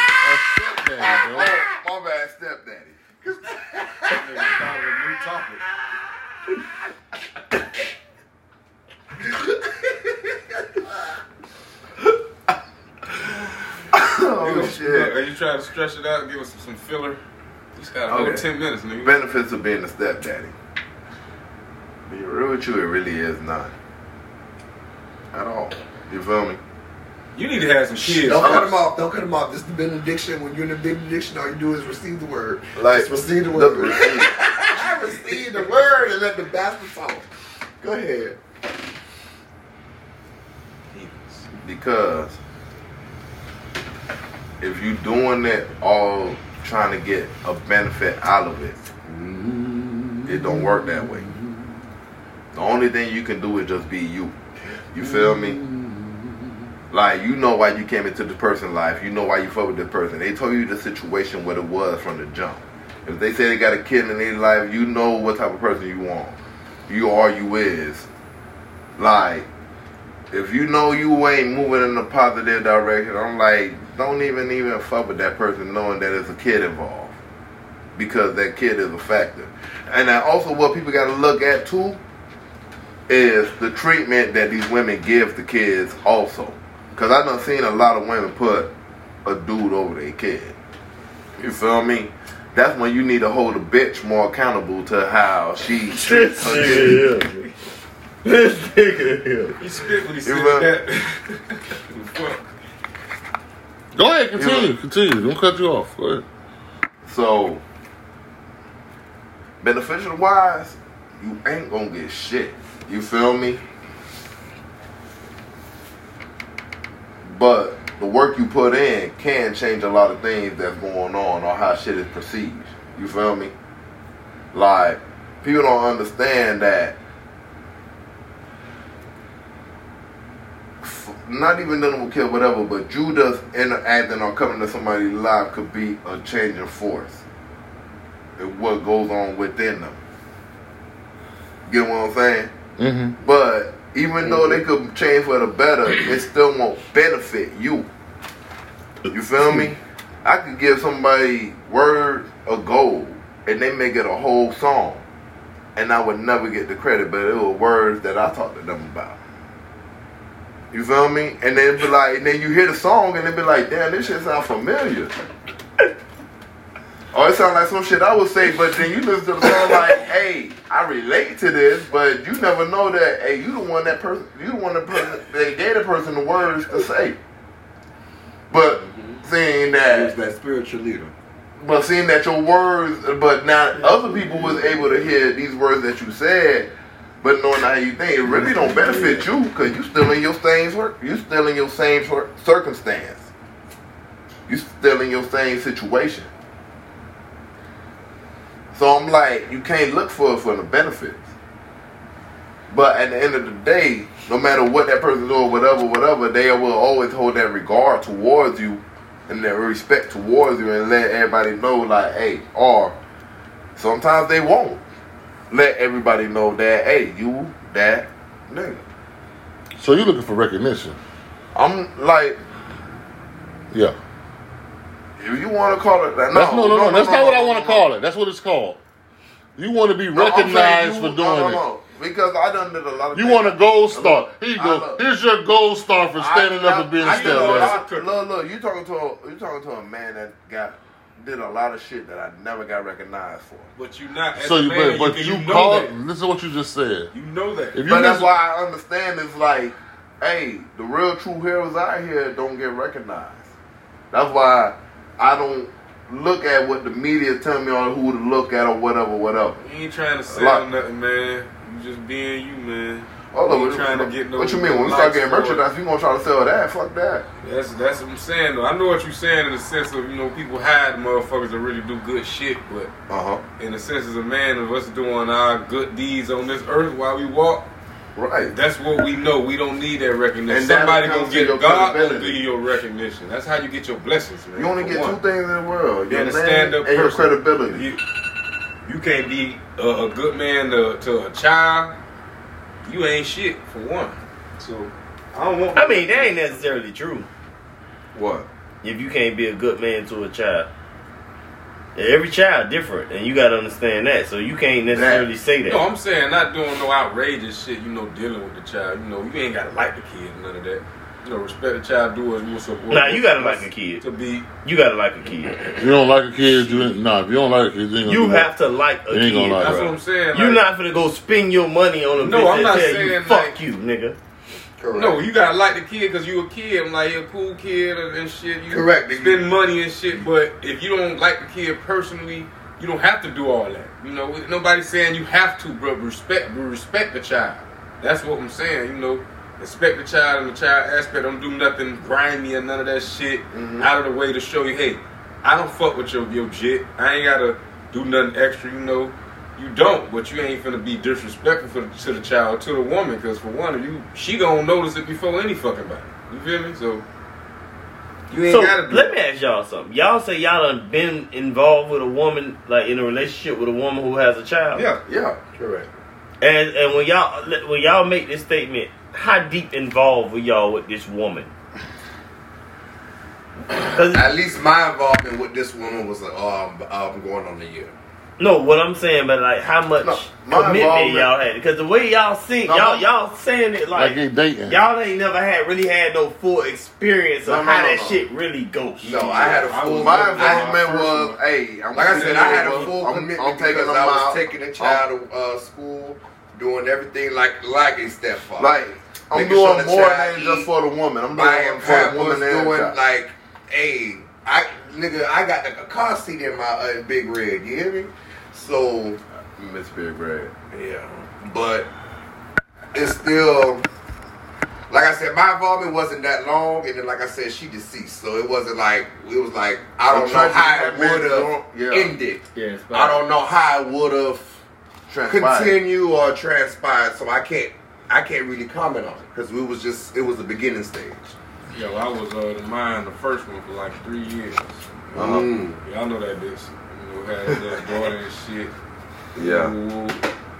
stepdaddy, bro. Oh, my bad, stepdaddy. Thought of a new topic. Oh, shit. Are you trying to stretch it out? And give us some, some filler. You just got a whole Okay. ten minutes, nigga. Benefits of being a stepdaddy. Be real with you, it really is none. At all. You feel me? You need to have some kids. Don't cut I'm- off. Don't cut them off. This is the benediction. When you're in the benediction, all you do is receive the word. Like, Just receive the the- word. I receive the word and let the bastard talk. Go ahead. Because if you're doing that all trying to get a benefit out of it, it don't work that way. The only thing you can do is just be you. You feel me? Like you know why you came into this person's life. You know why you fuck with this person. They told you the situation what it was from the jump. If they say they got a kid in their life, you know what type of person you want. You are you is. Like if you know you ain't moving in a positive direction, I'm like, don't even even fuck with that person knowing that there's a kid involved. Because that kid is a factor. And then also what people gotta look at too is the treatment that these women give the kids also. Cause I done seen a lot of women put a dude over their kid. You feel me? That's when you need to hold a bitch more accountable to how she treats This her kid. nigga. This nigga here. He spit when he said will. that. Fuck. Go ahead, continue, Yeah. continue. Don't cut you off. Go ahead. So, beneficial wise, you ain't gonna get shit. You feel me? But the work you put in can change a lot of things that's going on or how shit is perceived. You feel me? Like, people don't understand that. Not even dealing will kill whatever, but Judas just interacting or coming to somebody's life could be a changing force. in what goes on within them. Get what I'm saying? Mm-hmm. But even though they could change for the better, it still won't benefit you. You feel me? I could give somebody words of gold and they make it a whole song. And I would never get the credit, but it was words that I talked to them about. You feel me? And then be like, and then you hear the song and it'd be like, damn, this shit sound familiar. Oh, it sounds like some shit I would say, but then you listen to the song like, hey, I relate to this, but you never know that, hey, you the one that person, you the one that person, they gave the person the words to say. But mm-hmm. seeing that, that spiritual leader. but seeing that your words, but now other people was able to hear these words that you said, but knowing how you think, it really don't benefit you because you still in your same, cir- you still in your same circumstance. You still in your same situation. So I'm like, you can't look for for the benefits. But at the end of the day, no matter what that person do whatever, whatever, they will always hold that regard towards you and that respect towards you and let everybody know like, hey, or sometimes they won't let everybody know that, hey, you that nigga. So you're looking for recognition? I'm like, Yeah. if you want to call it that, That's, no, no, no, That's not what I want to no, call it. That's what it's called. You want to be No, recognized you- for doing no, no, it. because I done did a lot of. You things. want a gold star? Here you go. look- Here's your gold star for standing I- up and being I, a did a lot- stepdad. Look, look, you talking to a you talking to a man that got did a lot of shit that I never got recognized for. But you not. As So a you, man, but, but you, you, can- know call. that. Listen to what you just said. You know that. If you But that's why I understand it's like, hey, the real true heroes out here don't get recognized. That's why I don't look at what the media tell me on who to look at or whatever, whatever. You ain't trying to sell Lot. nothing, man. You just being you, man. Hold on, what, trying to get no. what you mean? When we start getting merchandise, we gonna try to sell that. Fuck that. That's that's what I'm saying. Though I know what you're saying in the sense of you know people hide motherfuckers that really do good shit, but Uh huh. in the sense as a man of us doing our good deeds on this earth while we walk, Right. that's what we know. We don't need that recognition. And Somebody gonna get God gonna give you your recognition. That's how you get your blessings, man. You only get two things in the world: your Being a stand-up and your credibility. You, you can't be a, a good man to, to a child. You ain't shit for one. So I don't want. I mean, that ain't necessarily true. What? If you can't be a good man to a child. Every child different, and you gotta understand that. So you can't necessarily say that. No, I'm saying not doing no outrageous shit. You know, dealing with the child. You know, you ain't gotta like the kid. None of that. You know, respect the child. Do what you supposed. Nah, you gotta like a kid. to be. You gotta like a kid. If you don't like a kid, you ain't, nah. If you don't like a kid, you ain't gonna You do that. have to like a You ain't kid. gonna like That's bro. what I'm saying. You're not gonna go spend your money on a No, bitch I'm not tell you saying, fuck like- you, nigga. Correct. No, you gotta like the kid because you a kid. I'm like, you're a cool kid and, and shit. You Correct. Spend money and shit, but if you don't like the kid personally, you don't have to do all that. You know, nobody's saying you have to, bro. Respect, respect the child. That's what I'm saying. You know, respect the child and the child aspect. Don't do nothing grimy or none of that shit mm-hmm. out of the way to show you, hey, I don't fuck with your your shit. I ain't gotta do nothing extra. You know. You don't, but you ain't finna be disrespectful for, to the child, to the woman, because for one, you she gonna notice it before any fucking body. You feel me? So you ain't So gotta do let it. me ask y'all something. Y'all say y'all done been involved with a woman, like in a relationship with a woman who has a child. Yeah, Yeah. Correct. And and when y'all when y'all make this statement, how deep involved were y'all with this woman? At least my involvement with this woman was like, oh, I'm going on a year. no, what I'm saying, but like how much No, commitment y'all had? Because the way y'all sing, No, y'all my- y'all saying it like like they dating. y'all ain't never had really had no full experience No, of no, how no, that no. shit really goes. No, I had a full. was- My involvement my first was, hey, I'm Like I said, I had a I'm- full I'm, commitment I'm because I was out. taking the child to uh, school, doing everything like like a stepfather. Like I'm Making sure doing the more than eat, just for the woman. I'm buying doing for the woman pampers, and doing child. like, hey, I nigga, I got the a car seat in my uh, big red. You hear me? So Miss Big Red. yeah, but it's still. Like I said, my involvement wasn't that long, and then like I said, she deceased, so it wasn't like it was like I don't know how it would have yeah. ended. Yes, I don't know how it would have Transpired. continue or transpired, so I can't I can't really comment on it because it was just it was the beginning stage. yo, I was uh, the mine, the first one for like three years. Uh-huh. Mm. Y'all know that bitch. You know, had little daughter and shit. Yeah. Ooh,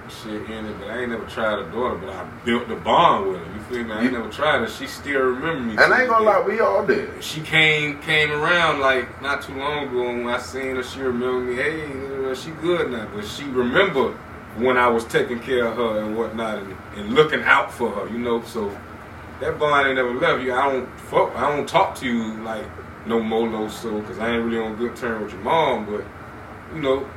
shit in it, but I ain't never tried a daughter, but I built the bond with her. You feel me? I ain't never tried her. She still remember me. And I ain't gonna lie, we all did. She came came around like not too long ago, and when I seen her, she remember me. Hey, she good now, but she remember when I was taking care of her and whatnot, and, and looking out for her. You know, so that bond ain't never left you. I don't fuck. I don't talk to you like no more, no so, because I ain't really on good terms with your mom. But you know,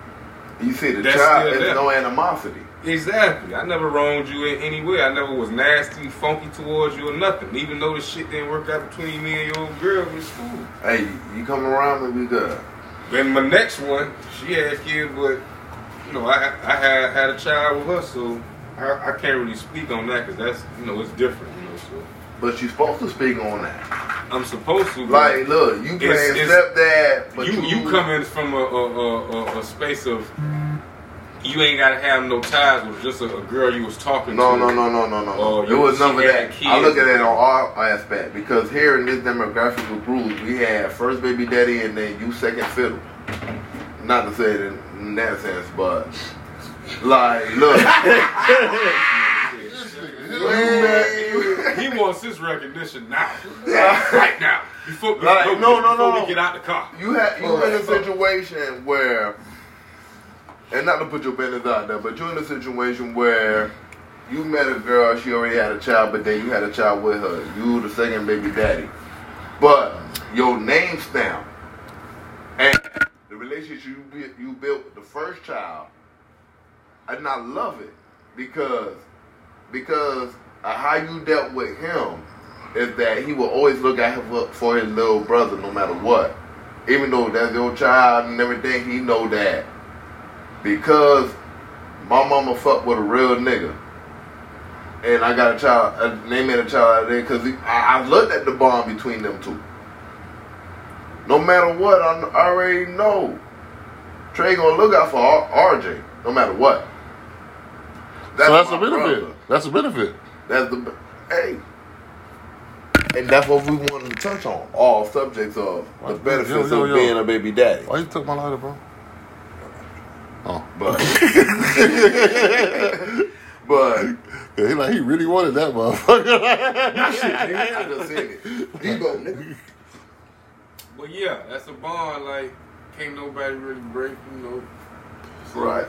You see, the child is no animosity. Exactly. I never wronged you in any way. I never was nasty, funky towards you or nothing. Even though the shit didn't work out between me and your old girl in school. Hey, you come around and we good. Then my next one, she had kids, but you know, I I had had a child with her, so I, I can't really speak on that because that's you know it's different, you know. So But you're supposed to speak on that. I'm supposed to. Like, look, you playing It's- it's- stepdad, but you you coming from a a, a, a, space of you ain't gotta have no ties with just a, a girl you was talking No, to. no, no, no, no, no. Oh, it you- was none of that. kids. I look at it on our aspect because here in this demographic of Bruce, we had first baby daddy and then you second fiddle. Not to say it in that sense, but like, look, He wants his recognition now, right now, before, Like, before, no, no, before no, we get out the car. you had you in a situation where, and not to put your business out there, but you're in a situation where you met a girl, she already had a child, but then you had a child with her. You the second baby daddy. But your name stamp and the relationship you you built with the first child, and I love it because because how you dealt with him is that he will always look at him for- his little brother no matter what. Even though that's your child and everything, he know that because my mama fucked with a real nigga. And I got a child, uh, they made a child there because I, I looked at the bond between them two. No matter what, I, already know Trey gonna look out for RJ, no matter what. so that's a benefit. brother. That's a benefit. That's the hey. And that's what we wanted to touch on. All subjects of the Yo, benefits yo, of yo. being a baby daddy. Why you took my lighter, bro? Oh, But but yeah, he like he really wanted that motherfucker. I just said it. Debo, nigga. But yeah, that's a bond. Like, can't nobody really break. You know. So, Right.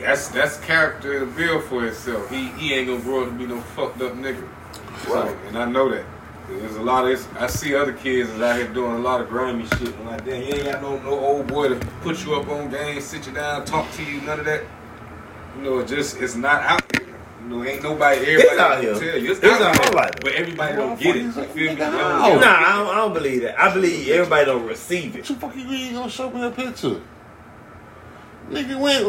That's that's character and build for itself. He he ain't gonna grow up to be no fucked up nigga. So, Right. and I know that. There's a lot of this. I see other kids out here doing a lot of grimy shit. I'm like, damn, you ain't got no no old boy to put you up on game, sit you down, talk to you, none of that. You know, it just it's not out here. You know, ain't nobody. Everybody out here. Tell you. It's, It's out, out here, here like but everybody don't get it. You feel me? They don't Nigga, get it. Nah, I don't, I don't believe that. I believe everybody don't receive it. What you fucking mean you gonna show me a picture? Nigga, went,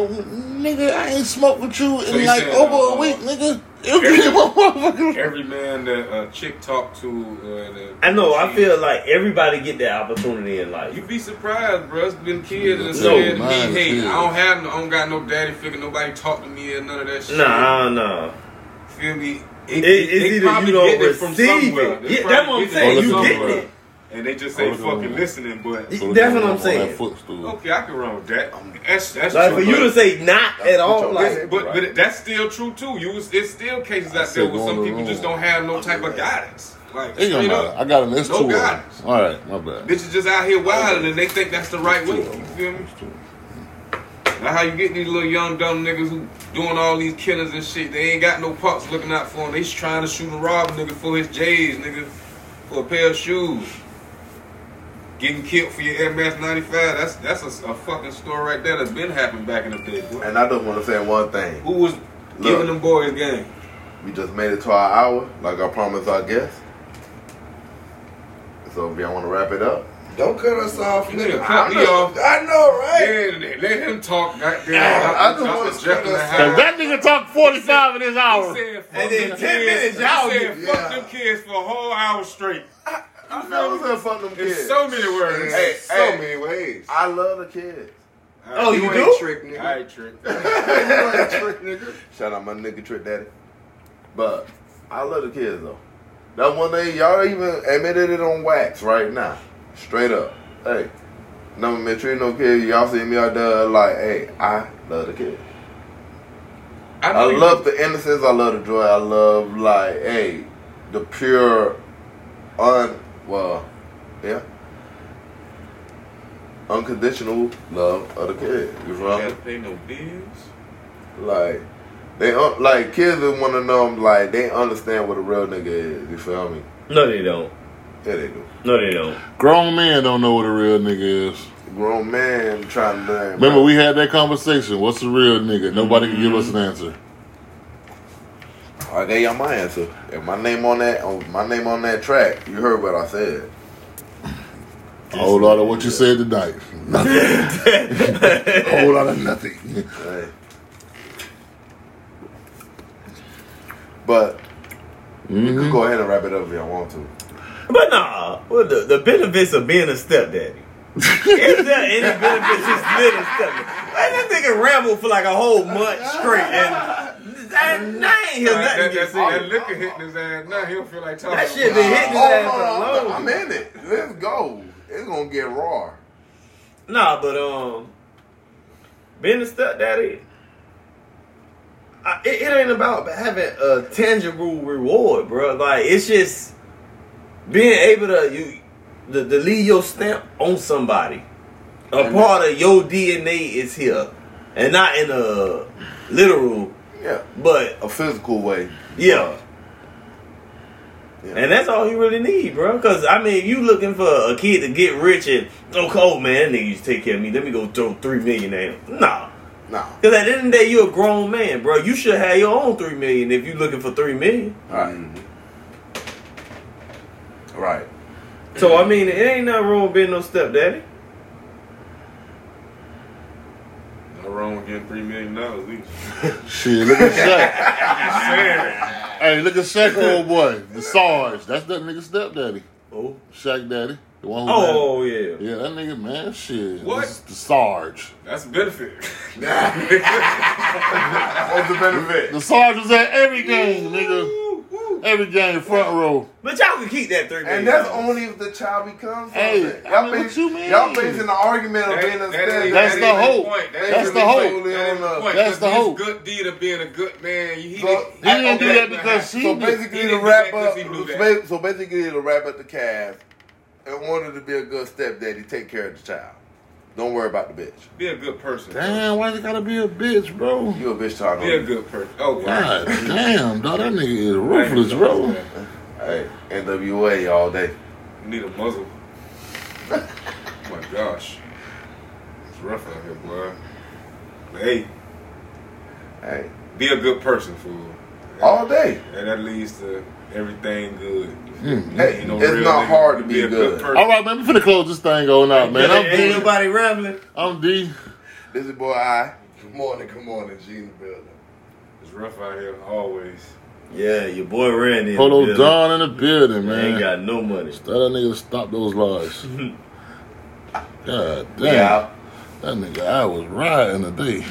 nigga, I ain't smoked with you So in you like saying, over uh, a week, nigga. every- Every man that a chick talk to, uh, that I know. I she- feel like everybody get that opportunity in life. You be surprised, bro. It's been kids that No, said to me, "Hey, is. I don't have, no, I don't got no daddy figure. Nobody talk to me or none of that shit." Nah, nah. feel me? It- it's either probably you don't getting it from receive somewhere. it. Yeah, that's what I'm saying. You somewhere. getting it. And they just ain't Oh, fucking listening. But That's what I'm saying. Footstool. okay, I can run with that. That's that's Like true. for you but- to say not at all, like. But but that's still true too. You was it's still cases I out there where some people room. just don't have no type of guidance. Like It don't straight matter. up. I got an S2. No guidance. All right, my bad. Bitches just out here wilding and they think that's the right way. You feel me? Now how you get these little young dumb niggas who doing all these killings and shit? They ain't got no pops looking out for them. They just trying to shoot and rob a nigga for his J's, nigga, for a pair of shoes. Getting killed for your Air Max 95. That's that's a, a fucking story right there that's been happening back in the day. boy. And I just want to say one thing. Who was giving Look. them boys game? We just made it to our hour, like I promised our guests. So if y'all want to wrap it up, Don't cut us off, nigga. nigga cut I me know, off. I know, right? Yeah, let him talk. Goddamn, I just wanna Jekyll cut and us Cause that nigga talked 45 in this He said, fuck And then them 10 kids. minutes, He y'all said, fuck yeah. them kids for a whole hour straight. I never said fuck them In kids. so many words. Hey, so hey. many ways. I love the kids. Oh, uh, you ain't do? trick, nigga. All right, Trick. you ain't trick, nigga. Shout out my nigga Trick Daddy. But I love the kids though. That one day y'all even admitted it on wax right now. Straight up. Hey. Never mistreat no kids. Y'all see me out there like, hey, I love the kids. I know you- love the innocence. I love the joy. I love like, hey, the pure, un, well, yeah, unconditional love of the kid. You feel me? Can't pay no bills. Like they un- like kids that want to know. Like they understand what a real nigga is. You feel me? no, they don't. Yeah, they do. No, they don't. Grown men don't know what a real nigga is. Grown man trying to learn. Remember, we had that conversation. What's a real nigga? Nobody can give us an answer. I gave y'all my answer. If my name on that, on my name on that track, you heard what I said. A whole lot of what you said tonight. Nothing. a whole lot of nothing. Hey. But you Mhm. can go ahead and wrap it up if y'all want to. But nah, well, the, the benefits of being a stepdaddy. Is there any benefits to being a stepdaddy? Like, this nigga rambled for like a whole month straight, and I, I ain't hear That, nothing that, get that, that said. liquor hitting his ass now. He don't feel like talking. That shit about been it. hitting his Oh, ass no, no, alone. I'm in it. Let's go. It's gonna get raw. Nah, but um, being a stepdaddy, I, it, it ain't about having a tangible reward, bro. Like it's just being able to you to, to leave your stamp on somebody. A part of your DNA is here, and not in a literal Yeah, But a physical way. yeah. Yeah. And that's all you really need, bro. Because, I mean, you looking for a kid to get rich and, oh, cold, man, that nigga used to take care of me. Let me go throw three million at him. Nah. Nah. Because at the end of the day, you're a grown man, bro. You should have your own three million if you're looking for three million. Right. Right. So, I mean, it ain't nothing wrong with being no stepdaddy. Not wrong with getting three million dollars. at least. Shit, look at Shaq. Saying. hey, look at Shaq, old boy, the Sarge. That's that nigga stepdaddy, Oh. Shaq daddy, the one who. Oh, oh, yeah. Yeah, that nigga, man, shit. What? This is the Sarge. That's a benefit. What's the benefit? The Sarge was at every game, nigga. Every game, front row. But y'all can keep that three million. And that's dollars. only if the child becomes Hey, something. I Y'all, mean, bas- what you mean? y'all basing the argument of That- being a that stepdad. is- That's the is hope. point. That's the the hope. That is the the- point. That's 'cause the his hope. good deed of being a good man. He, he, So- didn't- He didn't do okay, that because he So basically, He to wrap up, he knew that. ba- so basically, to wrap up the cast, in order to be a good stepdaddy, take care of the child. Don't worry about the bitch. Be a good person. Damn, why you gotta be a bitch, bro? You a bitch talking. Be a good person. Oh, God damn, dog, that nigga is ruthless, bro. Hey, NWA all day. You need a muzzle. oh my gosh. It's rough out here, boy. But hey, Hey, be a good person, fool. all day. And that leads to everything good. Mm. Hey, Ain't no it's not nigga. hard to be a good. person. All right, man, we finna close this thing on out, man. I'm Ain't D. nobody rambling. I'm D. This is boy I. Good morning, good morning, G in the building. It's rough out here, always. Yeah, your boy Randy. in the Polo. Don in the building, Man. man. Ain't got no money. Tell that nigga to stop those lies. God damn. out. That nigga, I was riding today.